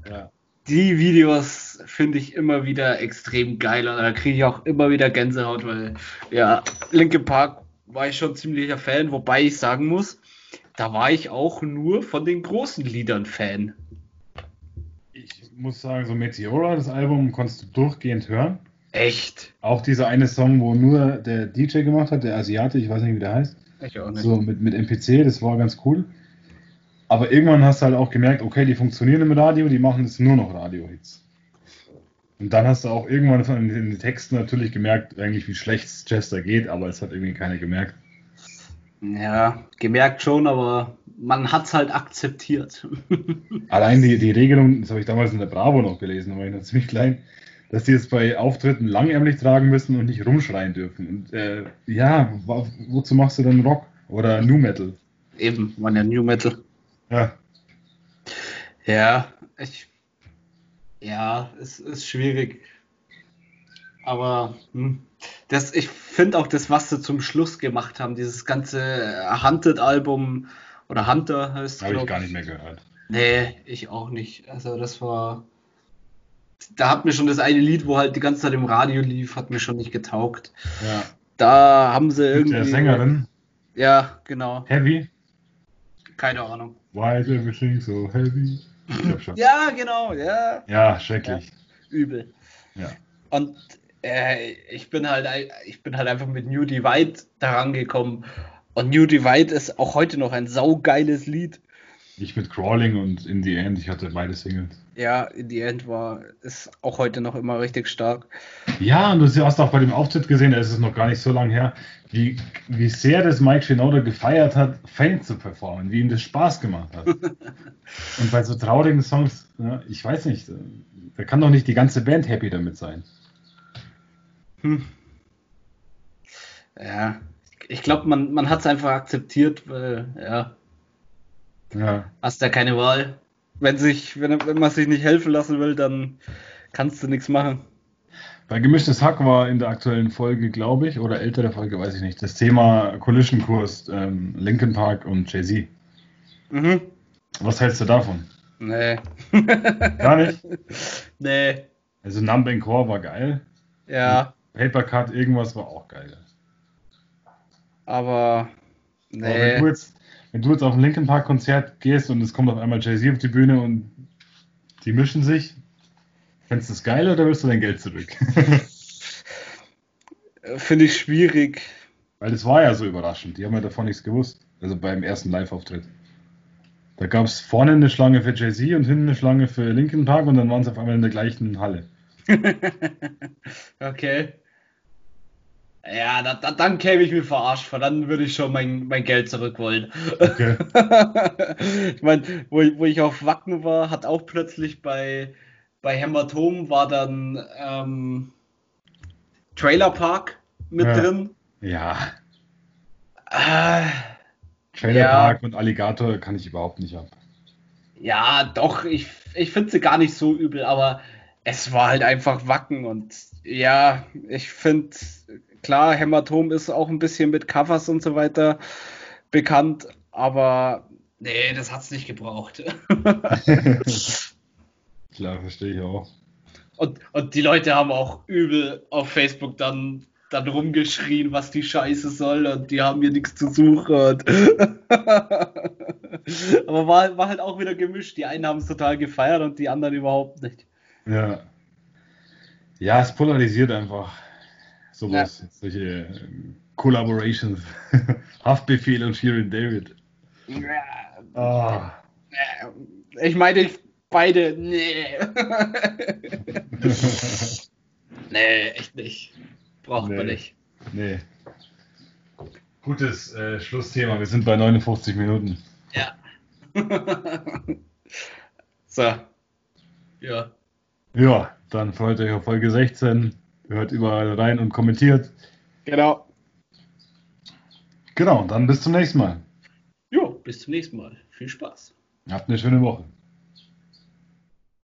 Ja. Die Videos finde ich immer wieder extrem geil und da kriege ich auch immer wieder Gänsehaut, weil ja, Linkin Park war ich schon ziemlicher Fan, wobei ich sagen muss, da war ich auch nur von den großen Liedern Fan muss sagen, so Meteora, das Album, konntest du durchgehend hören. Echt? Auch dieser eine Song, wo nur der DJ gemacht hat, der Asiate, ich weiß nicht, wie der heißt. Ich auch nicht. So mit, mit MPC, das war ganz cool. Aber irgendwann hast du halt auch gemerkt, okay, die funktionieren im Radio, die machen jetzt nur noch Radio-Hits. Und dann hast du auch irgendwann in den Texten natürlich gemerkt, eigentlich wie schlecht Chester geht, aber es hat irgendwie keiner gemerkt. Ja, gemerkt schon, aber man hat es halt akzeptiert. Allein die, die Regelung, das habe ich damals in der Bravo noch gelesen, da war ich noch ziemlich klein, dass die jetzt bei Auftritten langärmlich tragen müssen und nicht rumschreien dürfen. Und äh, ja, wo, wozu machst du dann Rock oder New Metal? Eben, man ja New Metal. Ja. Ja, ich. Ja, es ist schwierig. Aber hm, das, ich finde auch das, was sie zum Schluss gemacht haben, dieses ganze Hunted-Album oder Hunter heißt Habe ich gar nicht mehr gehört. Nee, ich auch nicht. Also das war. Da hat mir schon das eine Lied, wo halt die ganze Zeit im Radio lief, hat mir schon nicht getaugt. Ja. Da haben sie irgendwie. Der Sängerin? Ja, genau. Heavy? Keine Ahnung. Why is everything so heavy? ja, genau, ja. Ja, schrecklich. Ja, übel. Ja. Und äh, ich bin halt ich bin halt einfach mit New Divide daran gekommen und New Divide ist auch heute noch ein saugeiles Lied. Ich mit Crawling und In the End, ich hatte beide Singles. Ja, In the End war, ist auch heute noch immer richtig stark. Ja, und du hast auch bei dem Auftritt gesehen, da ist es noch gar nicht so lange her, wie, wie sehr das Mike Shinoda gefeiert hat, Faint zu performen, wie ihm das Spaß gemacht hat. und bei so traurigen Songs, ja, ich weiß nicht, da kann doch nicht die ganze Band happy damit sein. Hm. Ja, ich glaube, man, man hat es einfach akzeptiert, weil, ja. Ja. Hast ja keine Wahl. Wenn, sich, wenn, wenn man sich nicht helfen lassen will, dann kannst du nichts machen. Bei Gemischtes Hack war in der aktuellen Folge, glaube ich, oder ältere Folge, weiß ich nicht, das Thema Collision Kurs, ähm, Linkin Park und Jay-Z. Mhm. Was hältst du davon? Nee. Gar nicht? Nee. Also Numbing Core war geil. Ja. Papercut, irgendwas war auch geil. Aber, nee. Aber wenn, du jetzt, wenn du jetzt auf ein Linkin Park Konzert gehst und es kommt auf einmal Jay-Z auf die Bühne und die mischen sich, findest du das geil oder willst du dein Geld zurück? Finde ich schwierig. Weil es war ja so überraschend. Die haben ja davon nichts gewusst. Also beim ersten Live-Auftritt. Da gab es vorne eine Schlange für Jay-Z und hinten eine Schlange für Linkin Park und dann waren sie auf einmal in der gleichen Halle. okay. Ja, da, da, dann käme ich mir verarscht vor, dann würde ich schon mein, mein Geld zurück wollen. Okay. ich meine, wo, wo ich auf Wacken war, hat auch plötzlich bei, bei Hämatom war dann ähm, Trailer Park mit ja. drin. Ja. Äh, Trailer ja. Park und Alligator kann ich überhaupt nicht ab. Ja, doch, ich, ich finde sie gar nicht so übel, aber es war halt einfach Wacken und ja, ich finde Klar, Hämatom ist auch ein bisschen mit Covers und so weiter bekannt, aber nee, das hat es nicht gebraucht. Klar, verstehe ich auch. Und, und die Leute haben auch übel auf Facebook dann, dann rumgeschrien, was die Scheiße soll und die haben hier nichts zu suchen. Aber war, war halt auch wieder gemischt. Die einen haben es total gefeiert und die anderen überhaupt nicht. Ja. Ja, es polarisiert einfach sowas. Ja. Solche ähm, Collaborations. Haftbefehl und Shirin David. Ja. Oh. Ich meine, beide. Nee. nee, echt nicht. Braucht nee. man nicht. Nee. Gutes äh, Schlussthema. Wir sind bei 59 Minuten. Ja. so. Ja. Ja, dann freut euch auf Folge 16. Hört überall rein und kommentiert. Genau. Genau, dann bis zum nächsten Mal. Jo, bis zum nächsten Mal. Viel Spaß. Habt eine schöne Woche.